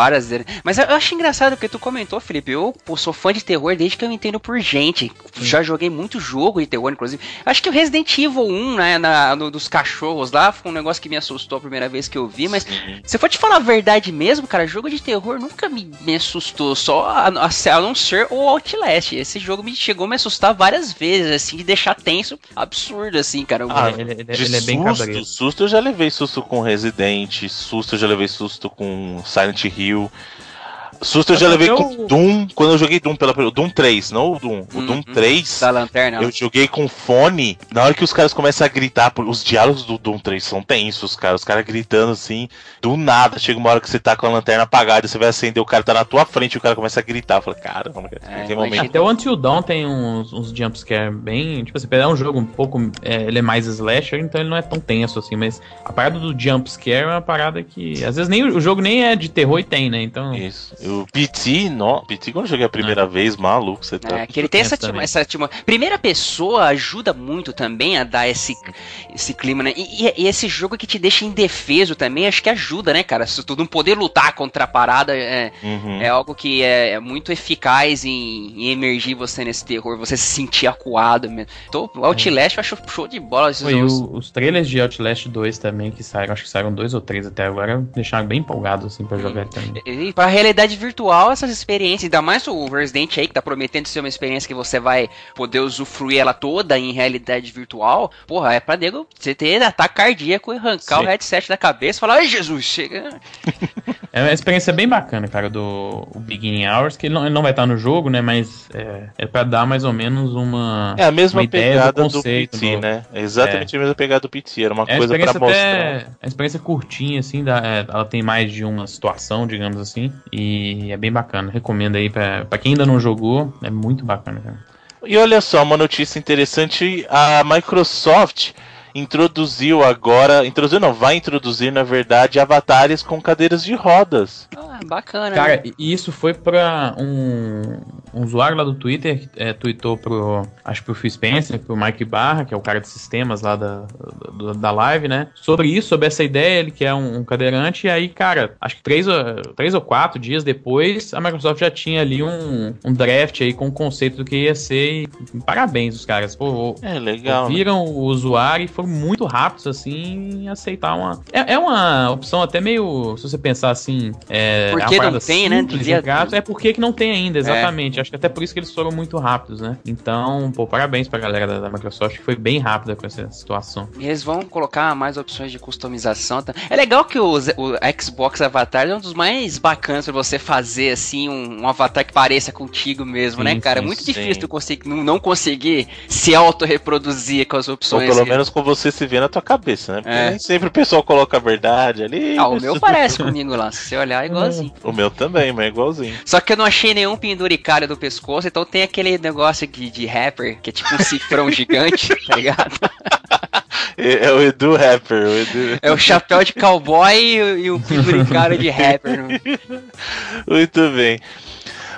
várias Mas eu acho engraçado porque tu comentou, Felipe. Eu pô, sou fã de terror desde que eu entendo por gente. Sim. Já joguei muito jogo de terror, inclusive. Acho que o Resident Evil 1, né, na, no, dos cachorros lá, foi um negócio que me assustou a primeira vez que eu vi, mas Sim. se eu for te falar a verdade mesmo, cara, jogo de terror nunca me, me assustou, só a, a, a, não ser o Outlast. Esse jogo me chegou a me assustar várias vezes, assim, de deixar tenso, absurdo, assim, cara. Ah, ele, ele, ele é bem susto, susto eu já levei susto com Resident, susto eu já levei susto com Silent Hill. Brasil. Susto eu já levei com Doom, quando eu joguei Doom pela Doom 3, não o Doom. O Doom 3. Hum, da lanterna. Eu joguei com fone. Na hora que os caras começam a gritar, os diálogos do Doom 3 são tensos, cara. Os caras gritando assim, do nada. Chega uma hora que você tá com a lanterna apagada, você vai acender, o cara tá na tua frente e o cara começa a gritar. Eu falei, cara, é, tem momento. Até o Until Dawn tem uns, uns jumpscare bem. Tipo, você pegar um jogo um pouco. É, ele é mais slasher, então ele não é tão tenso assim, mas a parada do jumpscare é uma parada que. Às vezes nem o jogo nem é de terror e tem, né? Então. Isso. O PT, no, PT quando eu joguei a primeira vez, maluco, você tá. É, que ele tem essa, essa Primeira pessoa ajuda muito também a dar esse, esse clima, né? E, e, e, esse jogo que te deixa indefeso também, acho que ajuda, né, cara? Se tu não poder lutar contra a parada, é, uhum. é algo que é, é muito eficaz em, em, emergir você nesse terror, você se sentir acuado mesmo. Então, o Outlast eu acho show de bola. Esses Foi, o, os trailers de Outlast 2 também, que saíram, acho que saíram dois ou três até agora, deixaram bem empolgado, assim, pra jogar também. E, e pra realidade virtual essas experiências, ainda mais o Resident aí, que tá prometendo ser uma experiência que você vai poder usufruir ela toda em realidade virtual, porra, é pra nego você ter ataque cardíaco e arrancar Sim. o headset da cabeça e falar, ai Jesus, chega. é uma experiência bem bacana, cara, do Beginning Hours, que ele não, ele não vai estar no jogo, né, mas é, é pra dar mais ou menos uma. É a mesma pegada do, do PT, do... né? É exatamente é. a mesma pegada do PT, era uma é coisa pra mostrar. É uma experiência curtinha, assim, da, é, ela tem mais de uma situação, digamos assim, e é bem bacana. Recomendo aí pra, pra quem ainda não jogou, é muito bacana, cara. E olha só, uma notícia interessante: a Microsoft introduziu agora, introduziu não, vai introduzir na verdade avatares com cadeiras de rodas. Ah, bacana. Cara, e isso foi para um, um, usuário lá do Twitter, é, tweetou pro, acho que pro Phil Spencer, pro Mike Barra, que é o cara de sistemas lá da, da, da live, né? Sobre isso, sobre essa ideia, ele que é um, um, cadeirante, e aí, cara, acho que três, três ou quatro dias depois, a Microsoft já tinha ali um, um draft aí com o conceito do que ia ser. E, parabéns, os caras. Pô, é legal. Viram né? o usuário e foram muito rápidos assim em aceitar uma. É, é uma opção até meio. Se você pensar assim. É, por que não tem, né? Devia... Gato, é porque que não tem ainda, é. exatamente. É. Acho que até por isso que eles foram muito rápidos, né? Então, pô, parabéns pra galera da, da Microsoft que foi bem rápida com essa situação. E eles vão colocar mais opções de customização. Tá? É legal que o, o Xbox Avatar é um dos mais bacanas pra você fazer assim, um, um avatar que pareça contigo mesmo, né, sim, né, cara? é muito sim. difícil tu conseguir, não, não conseguir se auto-reproduzir com as opções. Ou pelo menos com você se vê na tua cabeça, né? Porque é. sempre o pessoal coloca a verdade ali. Ah, o meu parece comigo lá. Se você olhar, é igualzinho. O meu também, mas é igualzinho. Só que eu não achei nenhum penduricalho do pescoço, então tem aquele negócio de, de rapper, que é tipo um cifrão gigante, tá ligado? É, é o Edu Rapper. O Edu... É o chapéu de cowboy e, e o penduricalho de rapper. Muito bem.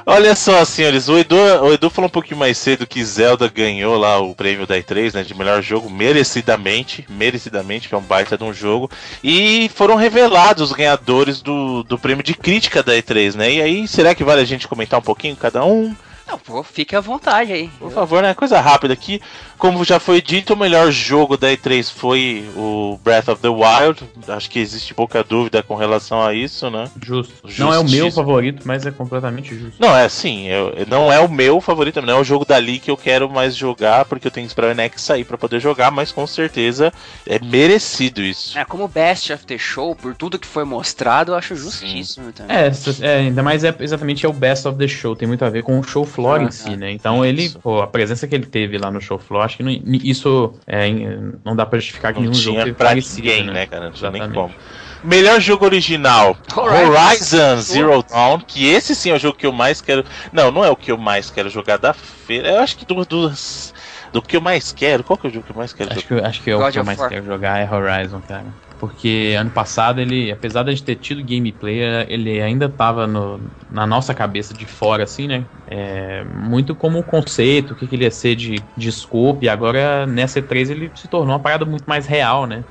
Olha só, senhores, o Edu, o Edu falou um pouquinho mais cedo que Zelda ganhou lá o prêmio da E3, né, de melhor jogo, merecidamente, merecidamente, que é um baita de um jogo, e foram revelados os ganhadores do, do prêmio de crítica da E3, né, e aí, será que vale a gente comentar um pouquinho cada um? Não, pô, fique à vontade aí. Por favor, né? Coisa rápida aqui. Como já foi dito, o melhor jogo da E3 foi o Breath of the Wild. Acho que existe pouca dúvida com relação a isso, né? Justo. Não é o meu favorito, mas é completamente justo. Não, é sim. Eu, não é o meu favorito, não é o jogo dali que eu quero mais jogar, porque eu tenho que esperar o NX sair para poder jogar, mas com certeza é merecido isso. É, como Best of the Show, por tudo que foi mostrado, eu acho justíssimo sim. também. É, é, ainda mais é exatamente é o Best of the Show. Tem muito a ver com o show floor ah, em si, né? Então ele, pô, a presença que ele teve lá no show floor, acho que não, isso é, não dá pra justificar que não nenhum jogo teve pra ninguém, né? né, cara? Não tinha nem como. Melhor jogo original: Horizon, Zero Dawn. Que esse sim é o jogo que eu mais quero. Não, não é o que eu mais quero jogar da feira. Eu acho que do, do, do que eu mais quero. Qual que é o jogo que eu mais quero acho jogar? Que, acho que é o God que eu mais War. quero jogar é Horizon, cara. Porque ano passado ele, apesar de a gente ter tido gameplay, ele ainda tava no, na nossa cabeça de fora, assim, né? É, muito como conceito, o que, que ele ia ser de, de scope, e agora nessa E3 ele se tornou uma parada muito mais real, né?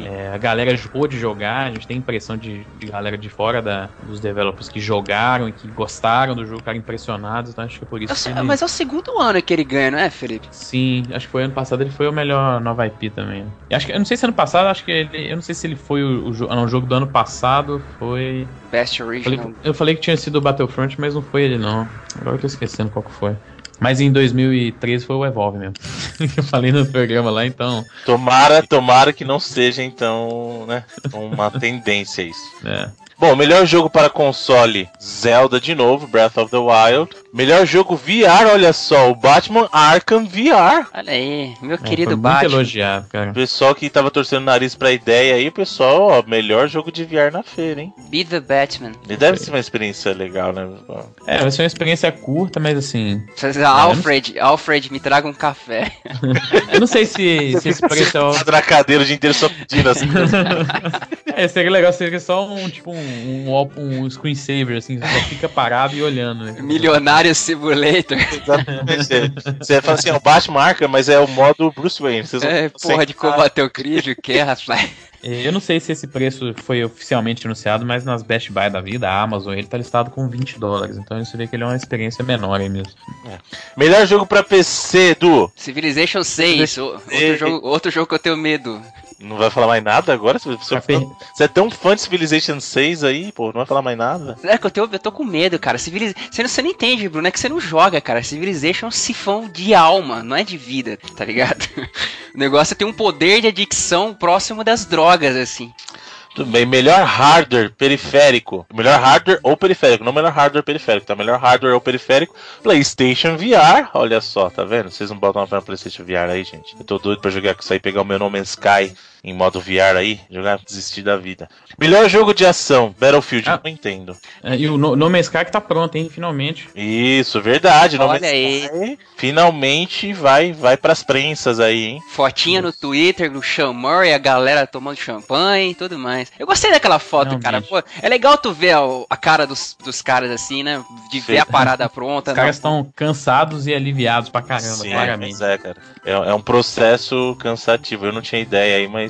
É, a galera pôde jogar, a gente tem impressão de, de galera de fora da, dos developers que jogaram e que gostaram do jogo, ficaram impressionados, então acho que é por isso Eu sei- que ele... Mas é o segundo ano que ele ganha, não é, Felipe? Sim, acho que foi ano passado ele foi o melhor nova IP também. E acho que, eu não sei se ano passado, acho que ele. Eu não sei se ele foi o, o, não, o jogo do ano passado, foi. Best Eu falei, Original. eu falei que tinha sido o Battlefront, mas não foi ele não. Agora eu tô esquecendo qual que foi. Mas em 2013 foi o Evolve mesmo. eu falei no programa lá, então. Tomara, tomara que não seja, então, né? Uma tendência isso. É. Bom, melhor jogo para console, Zelda de novo, Breath of the Wild. Melhor jogo VR, olha só, o Batman Arkham VR. Olha aí, meu É, querido foi muito Batman. elogiado, cara. O pessoal que tava torcendo o nariz pra ideia aí, pessoal, ó, melhor jogo de VR na feira, hein? Be the Batman. E deve ser uma experiência legal, né? É, vai ser uma experiência curta, mas assim. Alfred, Alfred, me traga um café. Eu não sei se, se esse preço é cadeira o dia inteiro só pedindo assim. É, seria legal seria só um tipo um, um, um screensaver, assim, você só fica parado e olhando. Né? Milionário Simulator. Exatamente. Você fala assim, é o Batman Arkham, mas é o modo Bruce Wayne. Vocês vão É, porra de combater o crime, o que, rapaz? Eu não sei se esse preço foi oficialmente anunciado, mas nas Best Buy da vida, a Amazon, ele tá listado com 20 dólares. Então isso vê que ele é uma experiência menor aí mesmo. Melhor jogo pra PC, Edu. Civilization 6, o- outro jogo, outro jogo que eu tenho medo. Não vai falar mais nada agora? Você, você- Tá per- você é tão fã de Civilization 6 aí, pô, não vai falar mais nada? É que eu, tenho, eu tô com medo, cara. Civiliz... Você, não, você não entende, Bruno, é que você não joga, cara. Civilization é um sifão de alma, não é de vida, tá ligado? O negócio é ter um poder de adicção próximo das drogas, assim. Tudo bem, melhor hardware periférico. Melhor hardware ou periférico, não melhor hardware periférico, tá? Melhor hardware ou periférico. PlayStation VR, olha só, tá vendo? Vocês não botam uma PlayStation VR aí, gente. Eu tô doido pra jogar com isso aí, pegar o meu No Man's Sky em modo VR aí, jogar, desistir da vida. Melhor jogo de ação, Battlefield, Ah. não entendo. É, E o No No Man's Sky que tá pronto, hein, finalmente. Isso, verdade. No Olha Man's aí. Sky finalmente vai, vai pras prensas aí, hein? Fotinha no Twitter, no Sean Murray, a galera tomando champanhe e tudo mais. Eu gostei daquela foto, Não, cara. Pô, é legal tu ver a, a cara dos, dos caras assim, né? De ver a parada pronta. Os né? caras estão cansados e aliviados pra caramba, Sim, claramente. mas é, cara. É, é um processo cansativo. Eu não tinha ideia aí, mas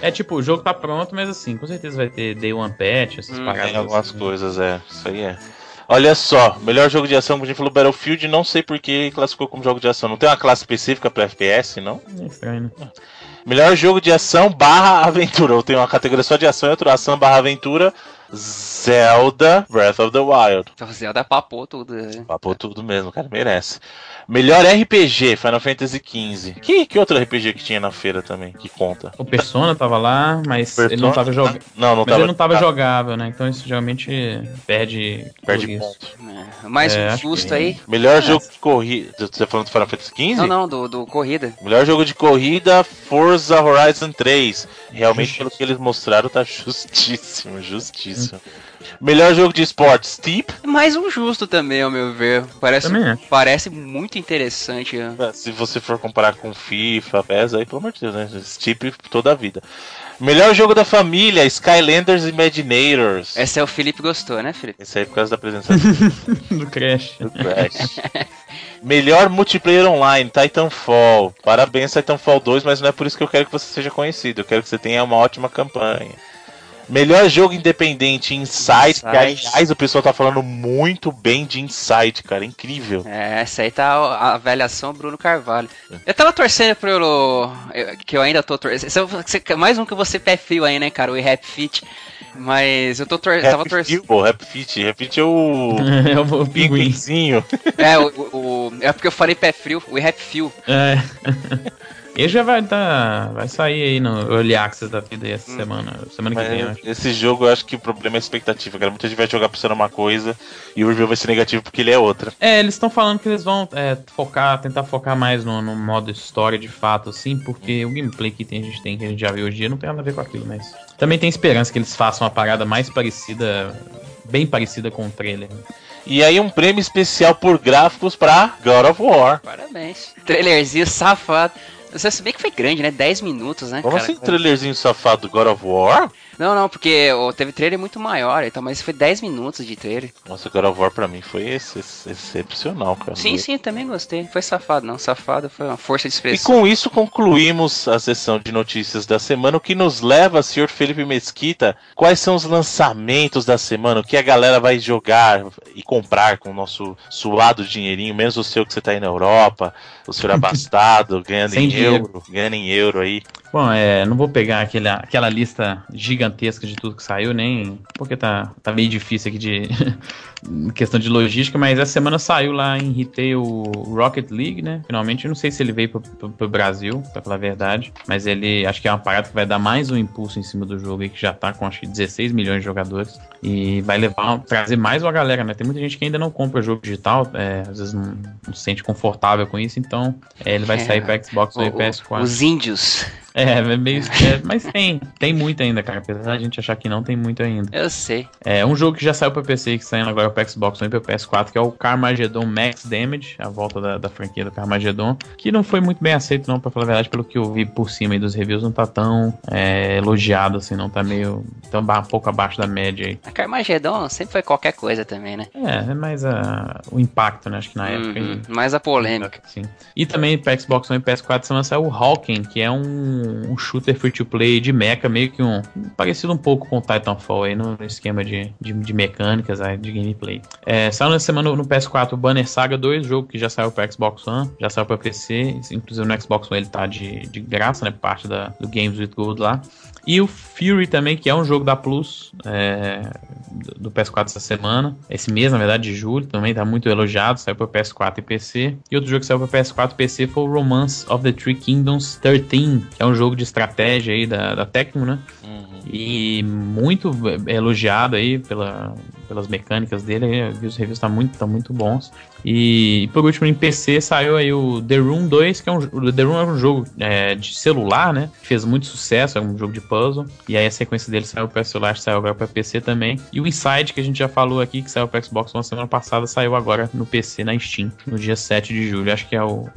É tipo, o jogo tá pronto, mas assim, com certeza vai ter Day One Patch, essas Hum, paradas. tem algumas assim. coisas, é. Isso aí é. Olha só, melhor jogo de ação, como a gente falou, Battlefield, não sei por que classificou como jogo de ação. Não tem uma classe específica pra FPS, não? É estranho, né? Melhor jogo de ação barra aventura. Eu tenho uma categoria só de ação e outra ação barra aventura. Zelda Breath of the Wild. Então, Zelda papou tudo. né? Papou tudo mesmo, cara, merece. Melhor RPG, Final Fantasy XV. Que, que outro RPG que tinha na feira também, que conta? O Persona tava lá, mas ele não Persona? tava jogando. Não, não Mas tava. ele não tava jogável, né? Então isso geralmente perde. Perde por isso. ponto. É, mais É, um susto que- aí. Melhor jogo de corrida. Você tá falando do Final Fantasy XV? Não, não, do, do Corrida. Melhor jogo de corrida, Forza Horizon 3. Realmente, Justiça. pelo que eles mostraram, tá justíssimo, justíssimo. Melhor jogo de esporte, Steep. Mais um justo também, ao meu ver. Parece, Também acho. parece muito interessante. né? Se você for comparar com FIFA, PES, aí, pelo amor de Deus, né? Steep toda a vida. Melhor jogo da família, Skylanders Imaginators. Esse é o Felipe gostou, né, Felipe? Esse aí é por causa da presença do Do Crash. Crash. Melhor multiplayer online, Titanfall. Parabéns, Titanfall 2, mas não é por isso que eu quero que você seja conhecido. Eu quero que você tenha uma ótima campanha. Melhor jogo independente, Inside. Que, Inside. aliás, o pessoal tá falando muito bem de Inside, cara. Incrível. É, essa aí tá a avaliação Bruno Carvalho. Eu tava torcendo pelo. eu- Que eu ainda tô torcendo. Esse é Mais um que você pé frio aí, né, cara? O Rap Fit. Mas eu tô tor tava Rap torcendo. Fit, pô, Rap Fit. Rap Fit é o é o, pinguinzinho. É, o, o- é porque eu falei pé frio, o Rap Fio. É. Ele já vai tá, vai sair aí no Early Access da vida aí essa semana. Semana que vem, eu acho. esse jogo eu acho que o problema é a expectativa, cara. Muita gente vai jogar pensando uma coisa e o review vai ser negativo porque ele é outra. É, eles estão falando que eles vão é, focar, tentar focar mais no, no modo história de fato, assim, porque o gameplay que tem, a gente tem, que a gente já viu hoje em dia, não tem nada a ver com aquilo, mas. Também tem esperança que eles façam uma parada mais parecida, bem parecida com o trailer. E aí um prêmio especial por gráficos pra God of War. Parabéns. Trailerzinho safado. Você sabia que foi grande, né? 10 minutos, né? Como cara? assim, trailerzinho safado do God of War? Não, não, porque o- teve trailer muito maior, então, mas foi 10 minutos de trailer. Nossa, God of War pra mim foi ex- ex- excepcional, cara. Sim, sim, também gostei. Foi safado, não. Safado foi uma força de E expressão. com isso concluímos a sessão de notícias da semana, o que nos leva, senhor Felipe Mesquita, quais são os lançamentos da semana, o que a galera vai jogar e comprar com o nosso suado dinheirinho, menos o seu que você tá aí na Europa, o senhor abastado, ganhando em dinheiro. euro, ganhando em euro aí. Bom, é, não vou pegar aquele, aquela lista gigantesca de tudo que saiu, nem porque tá, tá meio difícil aqui de questão de logística, mas essa semana saiu lá em retail o Rocket League, né? Finalmente, eu não sei se ele veio pro, pro- pro Brasil, pra falar a verdade, mas ele acho que é uma parada que vai dar mais um impulso em cima do jogo aí, que já tá com acho que 16 milhões de jogadores e vai levar, trazer mais uma galera, né? Tem muita gente que ainda não compra jogo digital, é, às vezes não, não se sente confortável com isso, então é, ele vai É. sair pra Xbox One e O- o- PS4. os índios. É, é meio. é, mas tem, tem muito ainda, cara. Apesar da gente achar que não tem muito ainda. Eu sei. É um jogo que já saiu pra PC, que saindo agora pro Xbox One e pro PS4, que é o Carmageddon Max Damage, a volta da, da franquia do Carmageddon, que não foi muito bem aceito, não, pra falar a verdade, pelo que eu vi por cima aí dos reviews, não tá tão é, elogiado assim, não tá meio. tão ba- um pouco abaixo da média aí. A Carmageddon sempre foi qualquer coisa também, né? É, é mais a, o impacto, né? Acho que na época. Uhum, e- mais a polêmica. Sim. E também para Xbox One e PS4 você lança o Hawking, que é um, shooter free to play de mecha, meio que um. parecido um pouco com Titanfall aí no, no esquema de, de, de mecânicas, aí, de gameplay. É, saiu na semana no, no PS4 o Banner Saga 2, jogo que já saiu para Xbox One, já saiu para PC, inclusive no Xbox One ele tá de, de graça, né? Parte da, do Games with Gold lá. E o Fury também, que é um jogo da Plus, é, do do PS4 essa semana. Esse mês, na verdade, de julho, também tá muito elogiado. Saiu para PS4 e PC. E outro jogo que saiu para PS4 e PC foi o Romance of the Three Kingdoms 13, que é um jogo de estratégia aí da, da Tecmo, né? Uhum. E muito elogiado aí pela, pelas mecânicas dele. Eu vi os reviews tá muito, tá muito bons. E por último, em PC saiu aí o The Room 2, que é um, The Room é um jogo é, de celular, né? Que fez muito sucesso, é um jogo de puzzle. E aí a sequência dele saiu para celular, saiu agora para PC também. E o Inside, que a gente já falou aqui, que saiu para Xbox One semana passada, saiu agora no PC na Steam, no dia 7 de julho. Acho que é o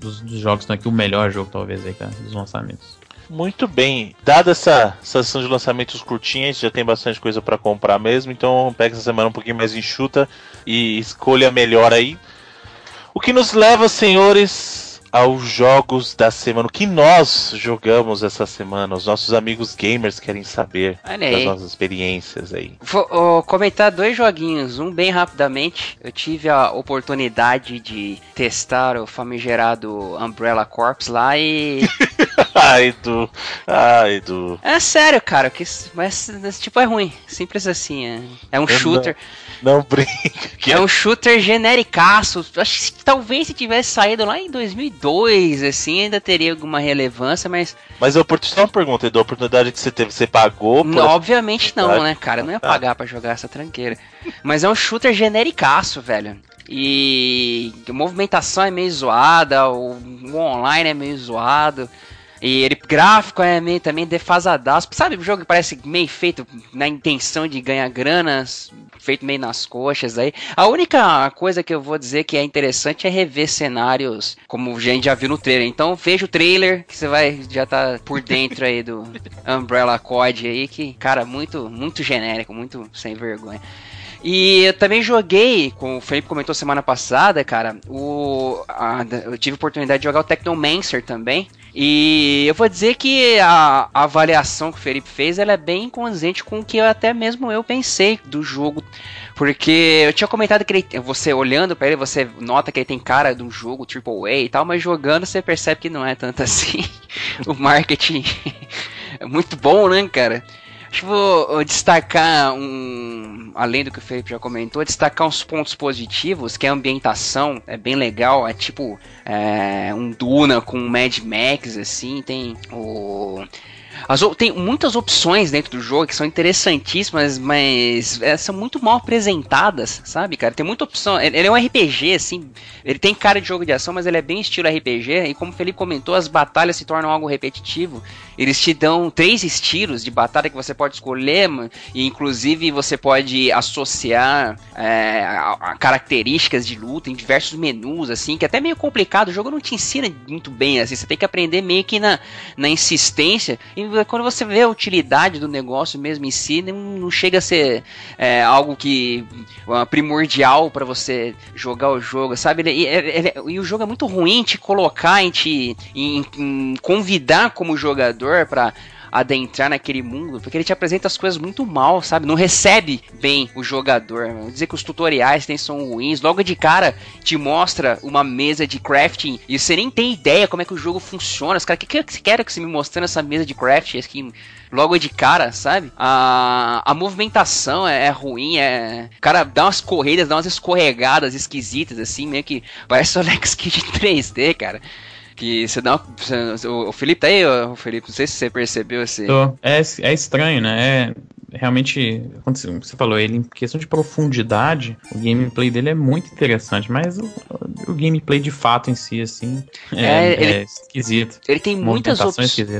dos, dos jogos que estão aqui o melhor jogo, talvez, aí, cara, dos lançamentos. Muito bem. Dada essa essa sessão de lançamentos curtinha, a gente já tem bastante coisa pra comprar mesmo, então pega essa semana um pouquinho mais enxuta e escolha melhor aí. O que nos leva, senhores, aos jogos da semana. O que nós jogamos essa semana? Os nossos amigos gamers querem saber das nossas experiências aí. Vou ó, comentar dois joguinhos, um bem rapidamente. Eu tive a oportunidade de testar o famigerado Umbrella Corps lá e. Ai, Edu. Ai, Edu. é sério, cara, que mas tipo é ruim. Simples assim. É, é um Eu shooter. Não brinca. Que É um shooter genericaço. Acho que talvez se tivesse saído lá em 2002, assim, ainda teria alguma relevância, mas Mas a oportunidade, só uma pergunta, Edu. A oportunidade que você teve, você pagou Não, obviamente não, né, cara? Eu não ia pagar pra jogar essa tranqueira. Mas é um shooter genericaço, velho. E a movimentação é meio zoada, o online é meio zoado. E ele gráfico é meio também defasadaço. Sabe o jogo que parece meio feito na intenção de ganhar granas, feito meio nas coxas aí. A única coisa que eu vou dizer que é interessante é rever cenários, como a gente já viu no trailer. Então veja o trailer que você vai já tá por dentro aí do Umbrella Code aí, que cara muito muito genérico, muito sem vergonha. E eu também joguei, como o Felipe comentou semana passada, cara, o, a- eu tive a oportunidade de jogar o Technomancer também. E eu vou dizer que a, a avaliação que o Felipe fez, ela é bem condizente com o que eu, até mesmo eu pensei do jogo. Porque eu tinha comentado que ele, você olhando pra ele, você nota que ele tem cara de um jogo AAA e tal, mas jogando você percebe que não é tanto assim. o marketing é muito bom, né, cara? Acho que vou uh, destacar um. Além do que o Felipe já comentou, destacar uns pontos positivos, que a ambientação é bem legal, é tipo é, um Duna com Mad Max, assim, tem o. As, tem muitas opções dentro do jogo que são interessantíssimas, mas é, são muito mal apresentadas, sabe, cara? Tem muita opção. Ele, ele, é um RPG, assim. Ele tem cara de jogo de ação, mas ele é bem estilo RPG. E como o Felipe comentou, as batalhas se tornam algo repetitivo. Eles te dão três estilos de batalha que você pode escolher, e inclusive você pode associar é, a, a características de luta em diversos menus, assim, que é até meio complicado. O jogo não te ensina muito bem, assim. Você tem que aprender meio que na, na insistência. E quando você vê a utilidade do negócio mesmo em si, não, não chega a ser é, algo que uh, primordial para você jogar o jogo, sabe? Ele, ele, ele, e o jogo é muito ruim te colocar, em te em, em convidar como jogador para adentrar naquele mundo, porque ele te apresenta as coisas muito mal, sabe? Não recebe bem o jogador. Vamos dizer que os tutoriais tem, são ruins. Logo de cara te mostra uma mesa de crafting e você nem tem ideia como é que o jogo funciona. Os caras, o que, que você quer que você me mostrando essa mesa de crafting aqui? logo de cara, sabe? A, a movimentação é, é, ruim, é. O cara dá umas corridas, dá umas escorregadas esquisitas, assim, meio que parece o Alex Kid 3D, cara. Que você dá uma, O Felipe tá aí, o Felipe? Não sei se você percebeu esse. É, é estranho, né? É, realmente, quando você falou, ele em questão de profundidade, o gameplay dele é muito interessante, mas o, o gameplay de fato em si, assim, é, é, ele, é esquisito. Ele tem muitas, op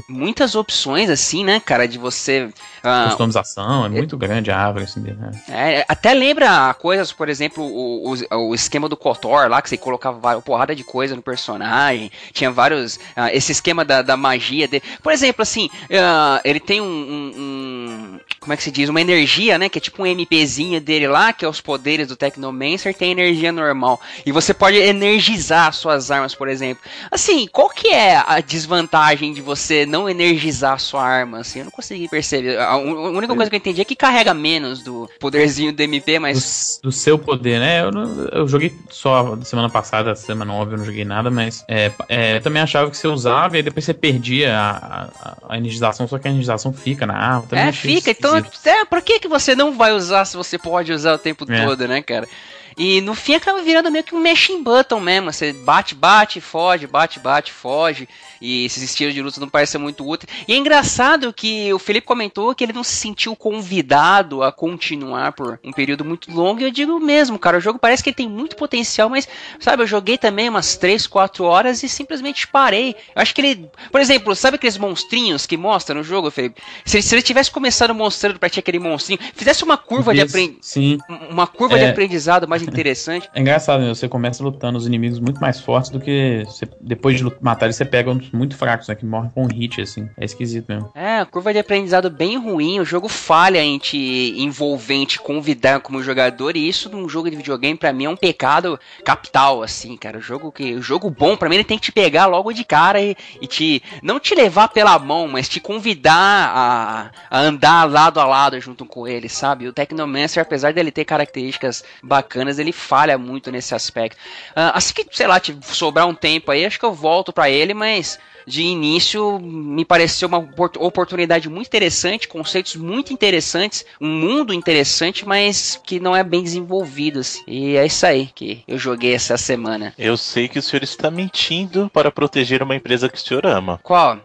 muitas opções, assim, né, cara, de você. Uh, Customização, é muito grande a árvore, assim, né? É, até lembra coisas, por exemplo, o, o, o, esquema do KOTOR lá, que você colocava uma porrada de coisa no personagem, tinha vários. Uh, esse esquema da, da magia dele. Por exemplo, assim, uh, ele tem um, um, um como é que se diz? Uma energia, né? Que é tipo um MPzinho dele lá, que é os poderes do Technomancer, tem energia normal. E você pode energizar suas armas, por exemplo. Assim, qual que é a desvantagem de você não energizar a sua arma? Assim, eu não consegui perceber. A única coisa que eu entendi é que carrega menos do poderzinho do MP, mas. Do, do seu poder, né? Eu, eu, joguei só semana passada, semana óbvio, eu não joguei nada, mas é, é, eu também achava que você usava e depois você perdia a, a, a energização, só que a energização fica na arma. é, fica, então é, pra que, que você não vai usar se você pode usar o tempo é. todo, né, cara? E no fim acaba virando meio que um machine button mesmo. Você bate, bate, foge, bate, bate, foge. E esses estilos de luta não parecem muito úteis. E é engraçado que o Felipe comentou que ele não se sentiu convidado a continuar por um período muito longo. E eu digo mesmo, cara, o jogo parece que ele tem muito potencial, mas, sabe, eu joguei também umas 3, 4 horas e simplesmente parei. Eu acho que ele. Por exemplo, sabe aqueles monstrinhos que mostra no jogo, Felipe? Se, se ele tivesse começado mostrando pra ti aquele monstrinho, fizesse uma curva de aprendizado. Uma curva é... de aprendizado mais interessante. É engraçado, né? Você começa lutando os inimigos muito mais fortes do que você, depois de matar eles, você pega muito fracos, né? Que morrem com um hit, assim. É esquisito mesmo. É, curva de aprendizado bem ruim. O jogo falha em te envolvente convidar como jogador. E isso num jogo de videogame, para mim, é um pecado capital, assim, cara. O jogo que. O jogo bom, para mim, ele tem que te pegar logo de cara e, e te. Não te levar pela mão, mas te convidar a, a andar lado a lado junto com ele, sabe? O Technomancer, apesar dele ter características bacanas, ele falha muito nesse aspecto. Uh, assim que, sei lá, te sobrar um tempo aí, acho que eu volto para ele, mas de início me pareceu uma oportunidade muito interessante, conceitos muito interessantes, um mundo interessante, mas que não é bem desenvolvido. Assim. E é isso aí que eu joguei essa semana. Eu sei que o senhor está mentindo para proteger uma empresa que o senhor ama. Qual?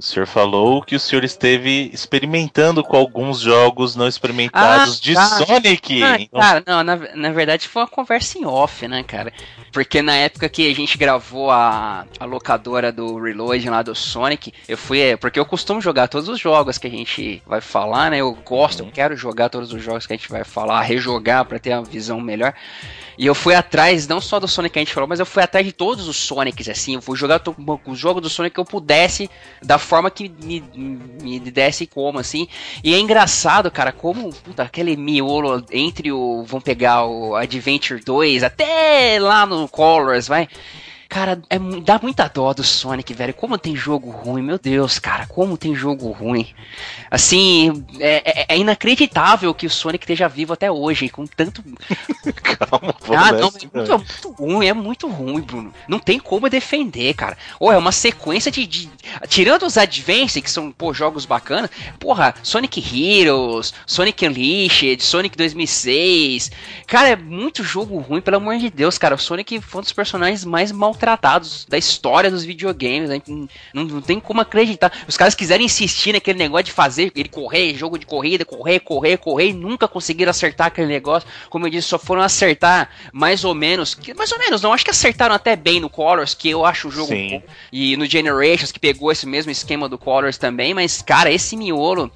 O senhor falou que o senhor esteve experimentando com alguns jogos não experimentados ah, de tá. Sonic. Ah, então... Cara, não, na, na verdade foi uma conversa em off, né, cara? Porque na época que a gente gravou a, a locadora do Reload lá do Sonic, eu fui. É, porque eu costumo jogar todos os jogos que a gente vai falar, né? Eu gosto, uhum. eu quero jogar todos os jogos que a gente vai falar, rejogar para ter uma visão melhor. E eu fui atrás, não só do Sonic que a gente falou, mas eu fui atrás de todos os Sonics, assim. Eu fui jogar os jogos do Sonic que eu pudesse, da forma que me, me desse como, assim. E é engraçado, cara, como puta, aquele miolo entre o. Vamos pegar o Adventure 2 até lá no Colors, vai. Cara, é, dá muita dó do Sonic, velho. Como tem jogo ruim, meu Deus, cara, como tem jogo ruim. Assim, é, é, é inacreditável que o Sonic esteja vivo até hoje, com tanto. Calma, ah, não, é muito, é muito, ruim, é muito ruim, Bruno. Não tem como defender, cara. Ou é uma sequência de, de. Tirando os Advance, que são, pô, jogos bacanas, porra, Sonic Heroes, Sonic Unleashed, Sonic 2006. Cara, é muito jogo ruim, pelo amor de Deus, cara. O Sonic foi um dos personagens mais mal maltratados da história dos videogames. Né? Não, não, tem como acreditar. Os caras quiserem insistir naquele negócio de fazer ele correr, jogo de corrida, correr, correr, correr, e nunca conseguiram acertar aquele negócio. Como eu disse, só foram acertar mais ou menos. Mais ou menos, não. Acho que acertaram até bem no Colors, que eu acho o jogo Sim. bom. E no Generations, que pegou esse mesmo esquema do Colors também. Mas, cara, esse miolo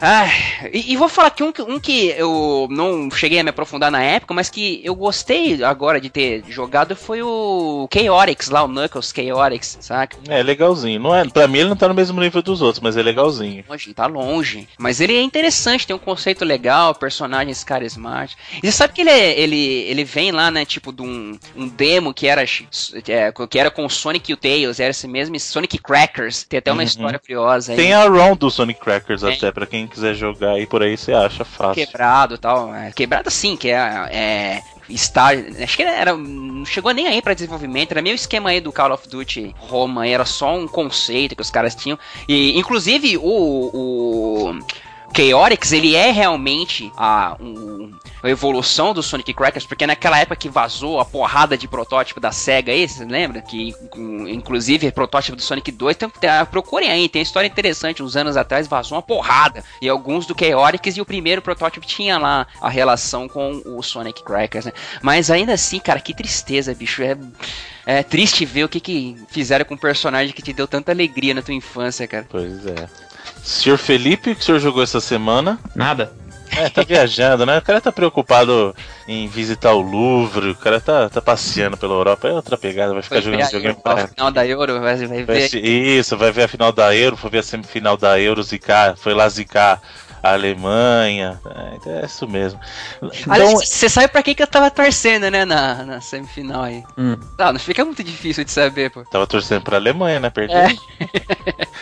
ah, e, e, vou falar que um, um, que eu não cheguei a me aprofundar na época, mas que eu gostei agora de ter jogado foi o Chaotix lá, o Knuckles Chaotix, saca? É, legalzinho. Não é, pra mim ele não tá no mesmo nível dos outros, mas é legalzinho. Longe, tá longe. Mas ele é interessante, tem um conceito legal, personagens carismáticos. E você sabe que ele, é, ele, ele vem lá, né, tipo, de um, um demo que era, é, que era com o Sonic e o Tails, era esse mesmo Sonic Crackers. Tem até uma uhum. história curiosa aí. Tem a ROM do Sonic Crackers até, pra quem quiser jogar aí por aí, você acha fácil. Quebrado e tal. É, quebrado sim, que é, é está acho que era não chegou nem aí para desenvolvimento era meio esquema aí do Call of Duty Roma era só um conceito que os caras tinham e inclusive o, o Chaotix, ele é realmente a, um, a evolução do Sonic Crackers, porque naquela época que vazou a porrada de protótipo da SEGA aí, você lembra? Que inclusive protótipo do Sonic 2, tem, tem, procurem aí, tem uma história interessante, uns anos atrás vazou uma porrada, e alguns do Chaotix, e o primeiro protótipo tinha lá a relação com o Sonic Crackers, né? Mas ainda assim, cara, que tristeza, bicho, é... É triste ver o que, que fizeram com um personagem que te deu tanta alegria na tua infância, cara. Pois é. Senhor Felipe, o que o senhor jogou essa semana? Nada. É, tá viajando, né? O cara tá preocupado em visitar o Louvre, o cara tá, tá passeando pela Europa, é outra pegada, vai ficar vai jogando videogame para. final da Euro, vai, vai ver. Isso, vai ver a final da Euro, foi ver a semifinal da Euro, zicar, foi lá zicar a Alemanha. É, então é isso mesmo. Então, você sabe pra quem que eu tava torcendo, né, na, na semifinal aí. Hum. Não, não fica muito difícil de saber, pô. Tava torcendo pra Alemanha, né? Perdeu. É.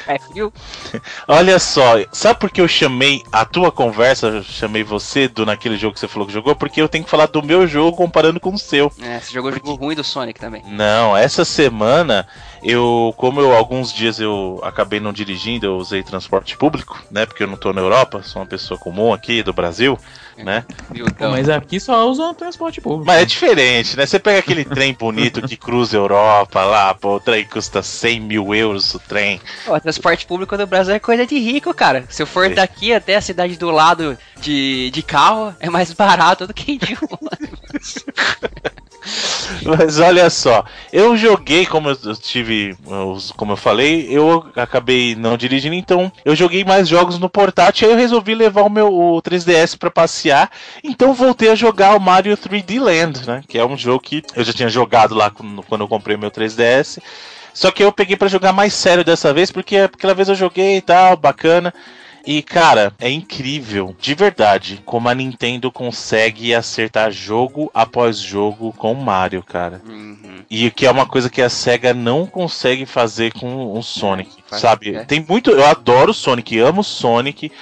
é. Olha só, sabe por que eu chamei a tua conversa, chamei você do naquele jogo que você falou que jogou? Porque eu tenho que falar do meu jogo comparando com o seu. É, você jogou porque... jogo ruim do Sonic também. Não, essa semana eu, como eu alguns dias eu acabei não dirigindo, eu usei transporte público, né? Porque eu não tô na Europa, sou uma pessoa comum aqui do Brasil, né? Então. Mas aqui só usam transporte público. Mas é diferente, né? Você pega aquele trem bonito que cruza a Europa lá, pô, o trem custa 100 mil euros o trem. O transporte público do Brasil é coisa de rico, cara. Se eu for é. daqui até a cidade do lado de, de carro, é mais barato do que de ônibus. Mas olha só, eu joguei, como eu tive, como eu falei, eu acabei não dirigindo, então eu joguei mais jogos no portátil, aí eu resolvi levar o meu o 3DS para passear, então voltei a jogar o Mario 3D Land, né? Que é um jogo que eu já tinha jogado lá quando eu comprei meu 3DS. Só que eu peguei para jogar mais sério dessa vez, porque aquela vez eu joguei e tal, bacana. E, cara, é incrível, de verdade, como a Nintendo consegue acertar jogo após jogo com Mario, cara. Uhum. E que é uma coisa que a SEGA não consegue fazer com o Sonic, é, sabe? É. Tem muito. Eu adoro o Sonic, amo o Sonic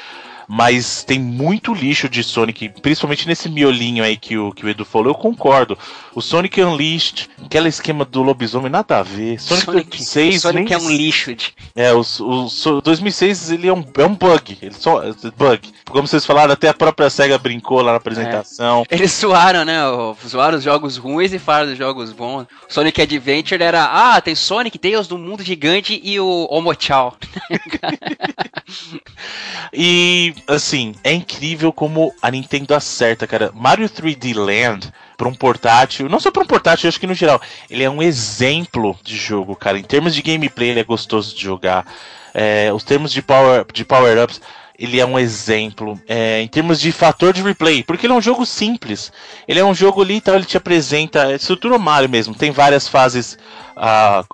mas tem muito lixo de Sonic, principalmente nesse miolinho aí que o, que o Edu falou, eu concordo. O Sonic Unleashed, aquele esquema do lobisomem, nada a ver. Sonic, Sonic 2006 Sonic nem... é um lixo. De... É, o, o, o 2006 ele é um, é um bug, ele só é bug. Como vocês falaram, até a própria SEGA brincou lá na apresentação. É. Eles zoaram, né? Zoaram os jogos ruins e falaram dos jogos bons. Sonic Adventure era, ah, tem Sonic, Tails do mundo gigante e o Omochao. e assim, é incrível como a Nintendo acerta, cara. Mario 3D Land para um portátil, não só para um portátil, acho que no geral, ele é um exemplo de jogo, cara. Em termos de gameplay, ele é gostoso de jogar. É, os termos de power de power ups ele é um exemplo é, em termos de fator de replay, porque ele é um jogo simples. Ele é um jogo ali, então ele te apresenta é estrutura Mario mesmo. Tem várias fases,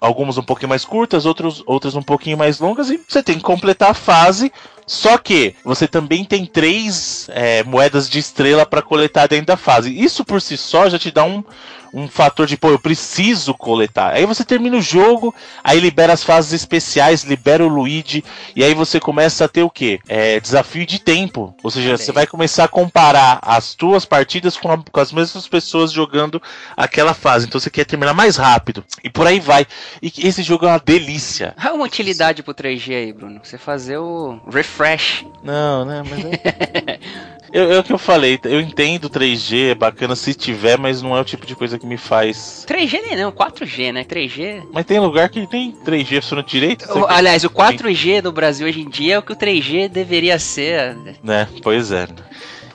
algumas um pouquinho mais curtas, outros, outras um pouquinho mais longas, e você tem que completar a fase só que você também tem três é, moedas de estrela para coletar dentro da fase. Isso por si só já te dá um, um fator de, pô, eu preciso coletar. Aí você termina o jogo, aí libera as fases especiais, libera o Luigi, e aí você começa a ter o quê? É, desafio de tempo. Ou seja, você vai começar a comparar as tuas partidas com, a, com, as mesmas pessoas jogando aquela fase. Então você quer terminar mais rápido. E por aí vai. E esse jogo é uma delícia. É uma utilidade pro 3G aí, Bruno. Você fazer o refresh. Não, né? Mas é... Eu, é o que eu falei, eu entendo 3G, é bacana se tiver, mas não é o tipo de coisa que me faz. 3G nem não, 4G, né? 3G. Mas tem lugar que tem 3G funciona direito. O, aliás, o 4G no Brasil hoje em dia é o que o 3G deveria ser. Né, pois é.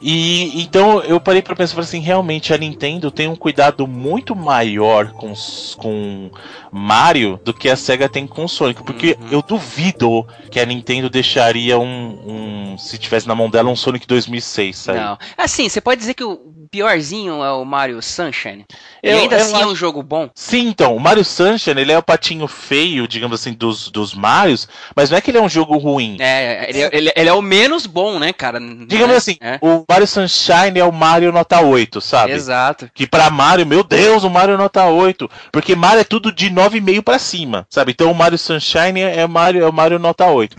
E então eu parei para pensar assim, realmente a Nintendo tem um cuidado muito maior com, com Mario do que a Sega tem com Sonic, porque uhum. eu duvido que a Nintendo deixaria um, um, se tivesse na mão dela um Sonic 2006, sabe? Não. Assim, você pode dizer que o piorzinho é o Mario Sunshine. Eu, e ainda assim acho... é um jogo bom. Sim, então, o Mario Sunshine, ele é o patinho feio, digamos assim, dos, dos Marios, mas não é que ele é um jogo ruim. É, ele, ele, ele é o menos bom, né, cara? Digamos é? assim, é. o Mario Sunshine é o Mario nota 8, sabe? Exato. Que para Mario, meu Deus, o Mario nota 8. Porque Mario é tudo de 9,5 para cima, sabe? Então o Mario Sunshine é, Mario, é o Mario nota 8.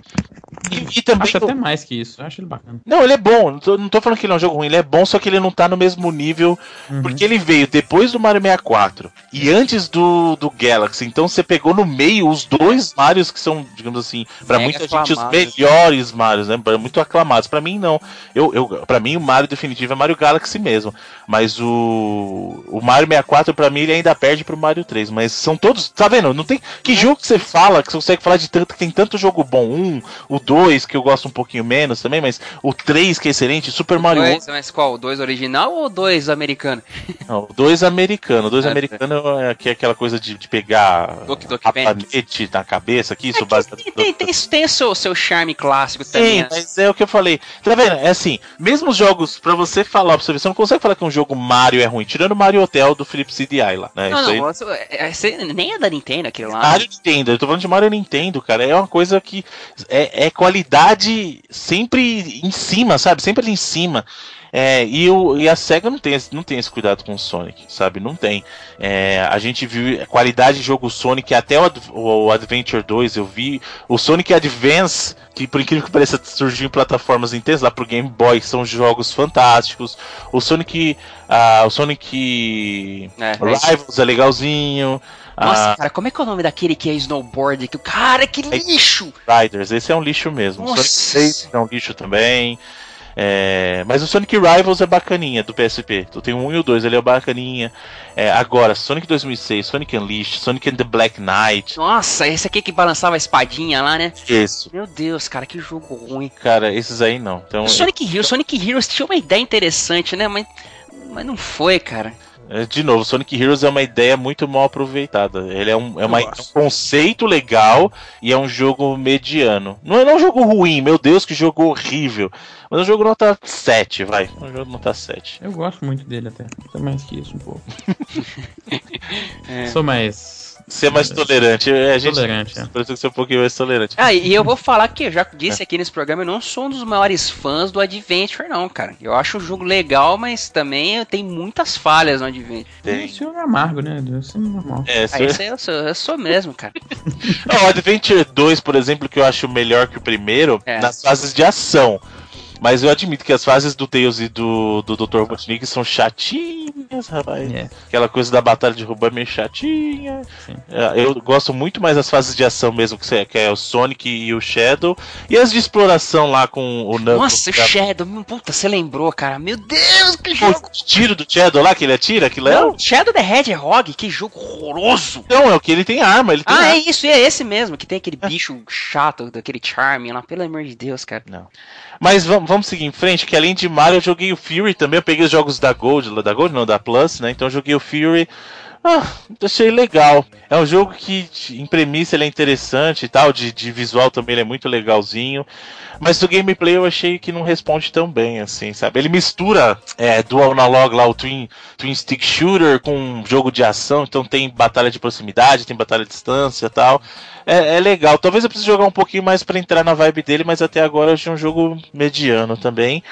E, e também acho até mais que isso. Eu acho ele bacana. Não, ele é bom. Não tô, não tô, falando que ele é um jogo ruim. Ele é bom, só que ele não tá no mesmo nível. Uhum. Porque ele veio depois do Mario 64 e antes do, do Galaxy. Então você pegou no meio os dois Marios que são, digamos assim, para muita gente os melhores Marios, né? Muito aclamados. Para mim, não. Eu, eu, para mim, o Mario definitivo é Mario Galaxy mesmo. Mas o, o Mario 64, para mim, ele ainda perde pro Mario 3. Mas são todos. Tá vendo? Não tem. Que jogo que você fala, que você consegue falar de tanto, que tem tanto jogo bom? Um, o 2, que eu gosto um pouquinho menos também, mas o 3, que é excelente, Super Mario dois, Mas qual? O 2 original ou o 2 americano? Não, o 2 americano. O 2 é, americano é, que é aquela coisa de, de pegar Doki Doki rapanete na cabeça aqui, isso é base... Tem, tem, tem, tem o seu, seu charme clássico Sim, também. Sim, mas é o que eu falei. Tá vendo? É assim, mesmo os jogos, pra você falar, pra você ver, você não consegue falar que um jogo Mario é ruim, tirando o Mario Hotel do Philips CDI lá, né? Não, não, aí... É, é, nem é da Nintendo aquele lá. Mario Nintendo, eu tô falando de Mario Nintendo, cara. É uma coisa que é, é qualidade sempre em cima, sabe? Sempre ali em cima. É, e, o, e a SEGA não tem, não tem esse cuidado com o Sonic, sabe? Não tem. É, a gente viu qualidade de jogo Sonic, até o, o, Adventure 2 eu vi. O Sonic Advance, que por incrível que pareça surgiu em plataformas intensas, lá pro Game Boy, são jogos fantásticos. O Sonic. Uh, o Sonic é, Rivals é legalzinho. Nossa, ah, cara, como é que é o nome daquele que é snowboard? Que, cara, que lixo! Riders, esse é um lixo mesmo. Nossa. Sonic 6 é um lixo também. É, mas o Sonic Rivals é bacaninha do PSP. Tu tem o 1 e o 2, ele é bacaninha. É, agora, Sonic 2006, Sonic Unleashed, Sonic and the Black Knight. Nossa, esse aqui que balançava a espadinha lá, né? Isso. Meu Deus, cara, que jogo ruim. Cara, esses aí não. Então, o Sonic Heroes, Sonic Heroes tinha uma ideia interessante, né? Mas, mas não foi, cara. É, de novo, Sonic Heroes é uma ideia muito mal aproveitada. Ele é um, é uma, um conceito legal e é um jogo mediano. Não é, não é um jogo ruim, meu Deus, que jogo horrível. Mas é um jogo nota 7, vai. É um jogo nota 7. Eu gosto muito dele até. Até mais que isso um pouco. é. Sou mais Ser mais tolerante. É, a gente tolerante, é. Parece que ser um pouquinho mais tolerante. Ah, e eu vou falar que eu já disse é. aqui nesse programa, eu não sou um dos maiores fãs do Adventure, não, cara. Eu acho o jogo legal, mas também tem muitas falhas no Adventure. Tem. Isso é amargo, né? Isso é normal. É, ah, isso eu sou, eu sou mesmo, cara. o Adventure 2, por exemplo, que eu acho melhor que o primeiro, é. nas fases de ação. Mas eu admito que as fases do Tails e do, do Dr. Robotnik são chatinhas, rapaz. É. Aquela coisa da batalha de robô é meio chatinha. É, eu gosto muito mais das fases de ação mesmo, que, é o Sonic e o Shadow. E as de exploração lá com o Knuckles. Nossa, o Shadow, puta, você lembrou, cara. Meu Deus, que jogo! O tiro do Shadow lá, que ele atira, aquilo é? Não, Shadow the Hedgehog, que jogo horroroso! Não, é o que ele tem arma, ele tem Ah, arma. é isso, é esse mesmo, que tem aquele bicho chato, daquele Charming lá, pelo amor de Deus, cara. Não. Mas vamos, vamos seguir em frente, que além de Mario eu joguei o Fury também, eu peguei os jogos da Gold, da Gold não, da Plus, né? Então eu joguei o Fury. Ah, achei legal. É um jogo que, em premissa, ele é interessante e tal, de, de visual também ele é muito legalzinho. Mas o gameplay eu achei que não responde tão bem, assim, sabe? Ele mistura é, dual analog lá, o twin, twin stick shooter com um jogo de ação, então tem batalha de proximidade, tem batalha de distância e tal é, é, legal. Talvez eu precise jogar um pouquinho mais para entrar na vibe dele, mas até agora eu achei um jogo mediano também.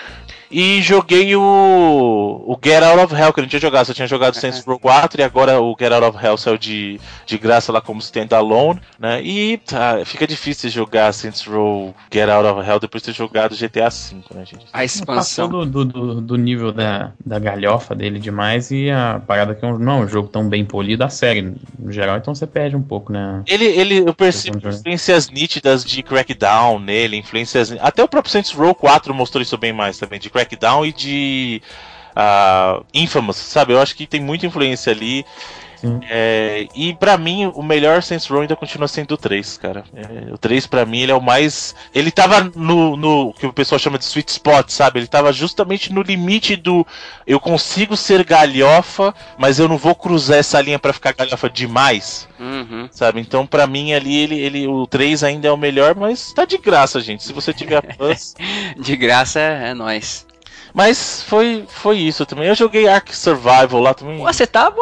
E joguei o, o Get Out of Hell, que eu não tinha jogado. Só tinha jogado Saints Row 4 e agora o Get Out of Hell saiu de, de graça lá como standalone, né? E tá, fica difícil jogar Saints Row Get Out of Hell depois de ter jogado GTA V, né, gente? A expansão. Passou do, do, do, nível da, da galhofa dele demais e a parada que é não é um jogo tão bem polido, a série no geral, então você perde um pouco, né? Ele, ele eu percebo influências nítidas de Crackdown nele, influências. Até o próprio Saints Row 4 mostrou isso bem mais também, de Crackdown Crackdown e de uh, Infamous, sabe? Eu acho que tem muita influência ali. É, e para mim, o melhor Saints Row ainda continua sendo o 3, cara. É, o 3 para mim, ele é o mais. Ele tava no, no que o pessoal chama de sweet spot, sabe? Ele tava justamente no limite do eu consigo ser galhofa, mas eu não vou cruzar essa linha para ficar galhofa demais. Uhum. Sabe? Então, para mim, ali, ele, ele, o 3 ainda é o melhor, mas tá de graça, gente. Se você tiver Plus. de graça é nós. Mas foi, foi isso também. Eu joguei Ark Survival lá também. Pô, você tá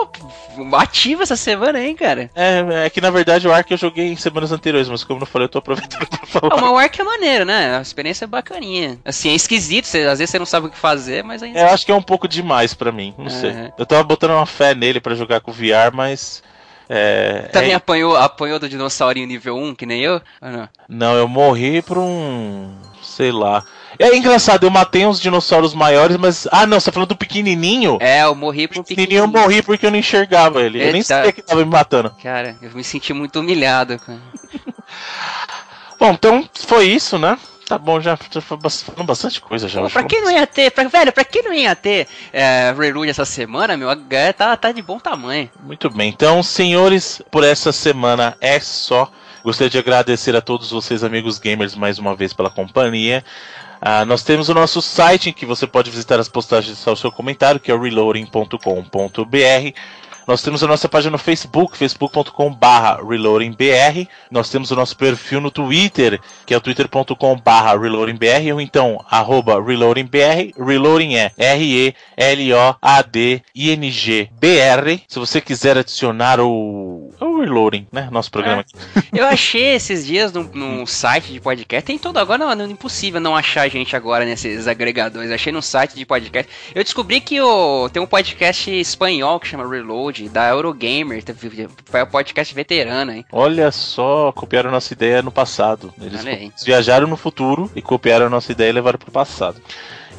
ativo essa semana, hein, cara? É, é que na verdade o Ark eu joguei em semanas anteriores, mas como eu não falei, eu tô aproveitando pra falar. Ah, mas o Ark é maneiro, né? A experiência é bacaninha. Assim, é esquisito, você, às vezes você não sabe o que fazer, mas ainda. É, eu acho que é um pouco demais pra mim, não uhum. sei. Eu tava botando uma fé nele pra jogar com o VR, mas. É, Também é... apanhou, apanhou do dinossaurinho nível 1, que nem eu? não? não, eu morri por um. sei lá. É engraçado, eu matei uns dinossauros maiores, mas. Ah, não, você tá falando do pequenininho? É, eu morri pro pequenininho. eu morri porque eu não enxergava ele. Eita. Eu nem sabia que tava me matando. Cara, eu me senti muito humilhado, cara. Bom, então foi isso, né? Tá bom, já, já falando bastante coisa já. Pô, pra quem não ia ter, pra, velho, pra quem não ia ter é, Reload essa semana, meu, a galera tá, tá de bom tamanho. Muito bem, então, senhores, por essa semana é só. Gostaria de agradecer a todos vocês, amigos gamers, mais uma vez pela companhia. Ah, nós temos o nosso site em que você pode visitar as postagens e o seu comentário, que é reloading.com.br. Nós temos a nossa página no Facebook, facebook.com.br reloadingbr. Nós temos o nosso perfil no Twitter, que é o twitter.com.br reloadingbr, ou então, arroba reloadingbr. Reloading é R-E-L-O-A-D-I-N-G-B-R. Se você quiser adicionar o, o Reloading, né? Nosso programa é. aqui. Eu achei esses dias num, num, site de podcast. Tem todo agora, não, é impossível não achar gente agora nesses agregadores. Achei num site de podcast. Eu descobri que o, tem um podcast espanhol que chama Reload da Eurogamer, foi o podcast veterano, hein? Olha só, copiaram nossa ideia no passado. Eles viajaram no futuro e copiaram a nossa ideia e levaram pro passado.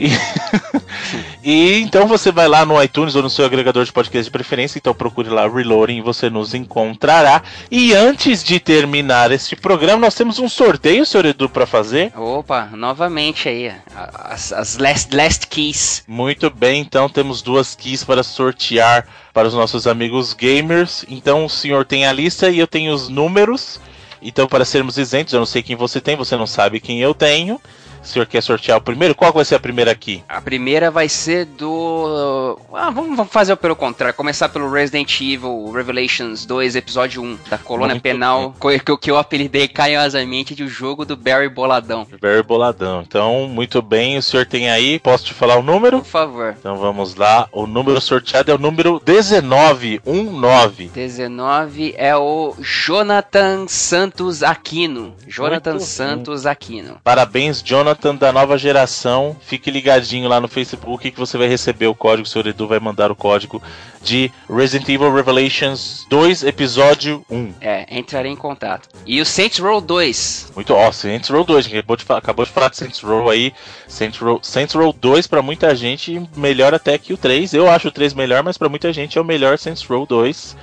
E, e, então você vai lá no iTunes ou no seu agregador de podcast de preferência, então procure lá Reloading e você nos encontrará. E antes de terminar este programa, nós temos um sorteio, senhor Edu, para fazer. Opa, novamente aí, as, as last, last keys. Muito bem, então temos duas keys para sortear para os nossos amigos gamers. Então o senhor tem a lista e eu tenho os números. Então, para sermos isentos, eu não sei quem você tem, você não sabe quem eu tenho. O senhor quer sortear o primeiro? Qual vai ser a primeira aqui? A primeira vai ser do. Ah, vamos fazer pelo contrário. Começar pelo Resident Evil Revelations 2, episódio 1, da colônia Muito penal, que, que eu apelidei carinhosamente de o jogo do Barry Boladão. Barry Boladão. Então, muito bem, o senhor tem aí. Posso te falar o número? Por favor. Então vamos lá. O número sorteado é o número 1919. 19 é o Jonathan Santos Aquino. Jonathan Muito Santos. Aquino. Parabéns, Jonathan Jonathan da nova geração. Fique ligadinho lá no Facebook que você vai receber o código. O senhor Edu vai mandar o código de Resident Evil Revelations 2, episódio 1. É, entrarei em contato. E o Saints Row 2. Muito ó, Saints Row 2, acabou de, acabou de falar de Saints Row aí. Saints Row, Saints Row 2 para muita gente melhor até que o 3. Eu acho o 3 melhor, mas para muita gente é o melhor Saints Row 2.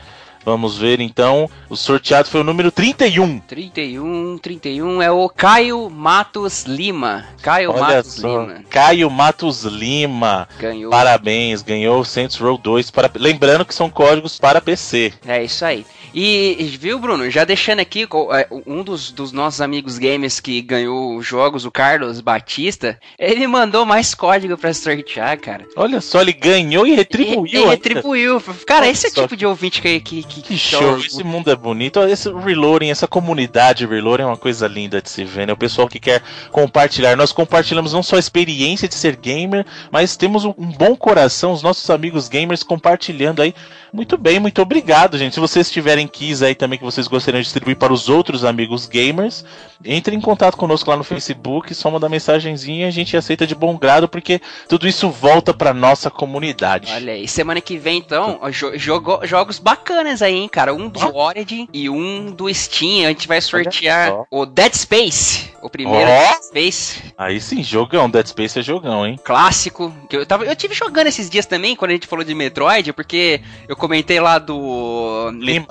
Vamos ver então. O sorteado foi o número 31. 31, 31 é o Caio Matos Lima. Caio Olha Matos só. Lima. Caio Matos Lima. Ganhou. Parabéns, ganhou o Saints Row 2. Para... Lembrando que são códigos para PC. É isso aí. E viu, Bruno? Já deixando aqui, é, um dos, dos nossos amigos gamers que ganhou os jogos, o Carlos Batista, ele mandou mais código pra sortear, cara. Olha só, ele ganhou e retribuiu. E, e retribuiu. Cara, Olha esse é o tipo de ouvinte que. Que, que, que show, esse mundo é bonito. Esse reloading, essa comunidade reloading é uma coisa linda de se ver, né? O pessoal que quer compartilhar. Nós compartilhamos não só a experiência de ser gamer, mas temos um, um bom coração, os nossos amigos gamers compartilhando aí muito bem, muito obrigado, gente. Se vocês tiverem keys aí também que vocês gostariam de distribuir para os outros amigos gamers, entre em contato conosco lá no Facebook, só mandar mensagenzinha e a gente aceita de bom grado, porque tudo isso volta para nossa comunidade. Olha aí, semana que vem então, jo jogo, jogos bacanas aí, hein, cara. Um do oh. Origin e um do Steam. A gente vai sortear o Dead Space, o primeiro oh. Dead Space. Aí sim, jogão. Dead Space é jogão, hein? Clássico. Que eu, tava, eu tive jogando esses dias também, quando a gente falou de Metroid, porque eu comentei lá do Lima.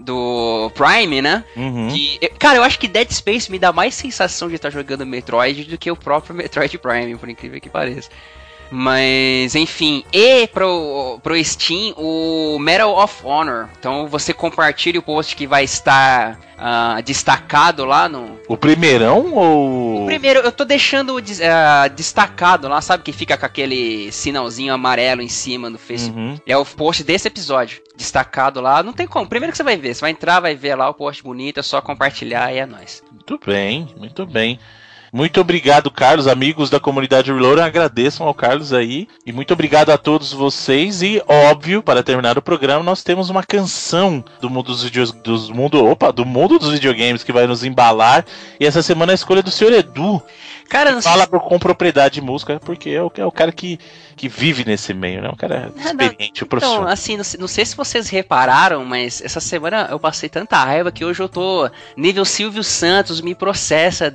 Do Prime, né? Uhum. Que, cara, eu acho que Dead Space me dá mais sensação de estar jogando Metroid do que o próprio Metroid Prime, por incrível que pareça. Mas, enfim, e pro, pro Steam o Medal of Honor. Então você compartilha o post que vai estar uh, destacado lá no. O primeirão ou. O primeiro, eu tô deixando uh, destacado lá, sabe? Que fica com aquele sinalzinho amarelo em cima do Facebook. Uhum. É o post desse episódio. Destacado lá. Não tem como. Primeiro que você vai ver. Você vai entrar, vai ver lá o post bonito, é só compartilhar e é nóis. Muito bem, muito bem. Muito obrigado, Carlos, amigos da comunidade Reload. Agradeçam ao Carlos aí. E muito obrigado a todos vocês. E, óbvio, para terminar o programa, nós temos uma canção do mundo dos vídeos. Dos mundo, opa, do mundo dos videogames que vai nos embalar. E essa semana é a escolha do senhor Edu. Cara, não fala com propriedade de música, porque é o, é o cara que, que vive nesse meio, né? O cara é experiente, o professor. Então, assim, não, não, sei se vocês repararam, mas essa semana eu passei tanta raiva que hoje eu tô nível Silvio Santos, me processa.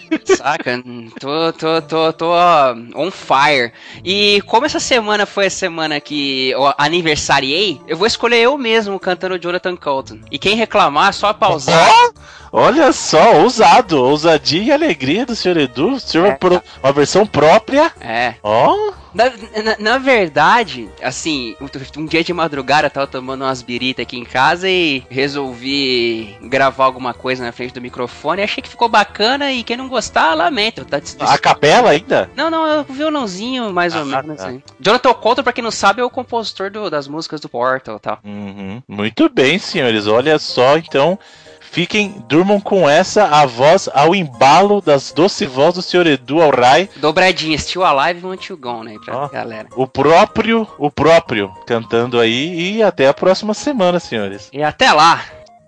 Saca? Tô, tô, tô, tô on fire. E como essa semana foi a semana que eu aniversariei, eu vou escolher eu mesmo cantando Jonathan Colton. E quem reclamar, só pausar. Olha só, ousado, ousadia e alegria do senhor Edu. Senhor é, pro, uma versão própria. É. Ó. Oh. Na, na, na, verdade, assim, um, dia de madrugada eu tava tomando umas biritas aqui em casa e resolvi gravar alguma coisa na frente do microfone. Achei que ficou bacana e quem não gostar, lamento. Tá A capela ainda? Não, não, é o violãozinho, mais ah, ou menos. Tá. Assim. Jonathan Coulter, pra quem não sabe, é o compositor do, das músicas do Portal e tal. Uhum. Muito bem, senhores. Olha só, então. Fiquem, durmam com essa, a voz ao embalo das doce voz do senhor Edu Alray. Dobradinha, Still Alive Want You Gone aí pra oh, galera. O próprio, o próprio cantando aí e até a próxima semana, senhores. E até lá!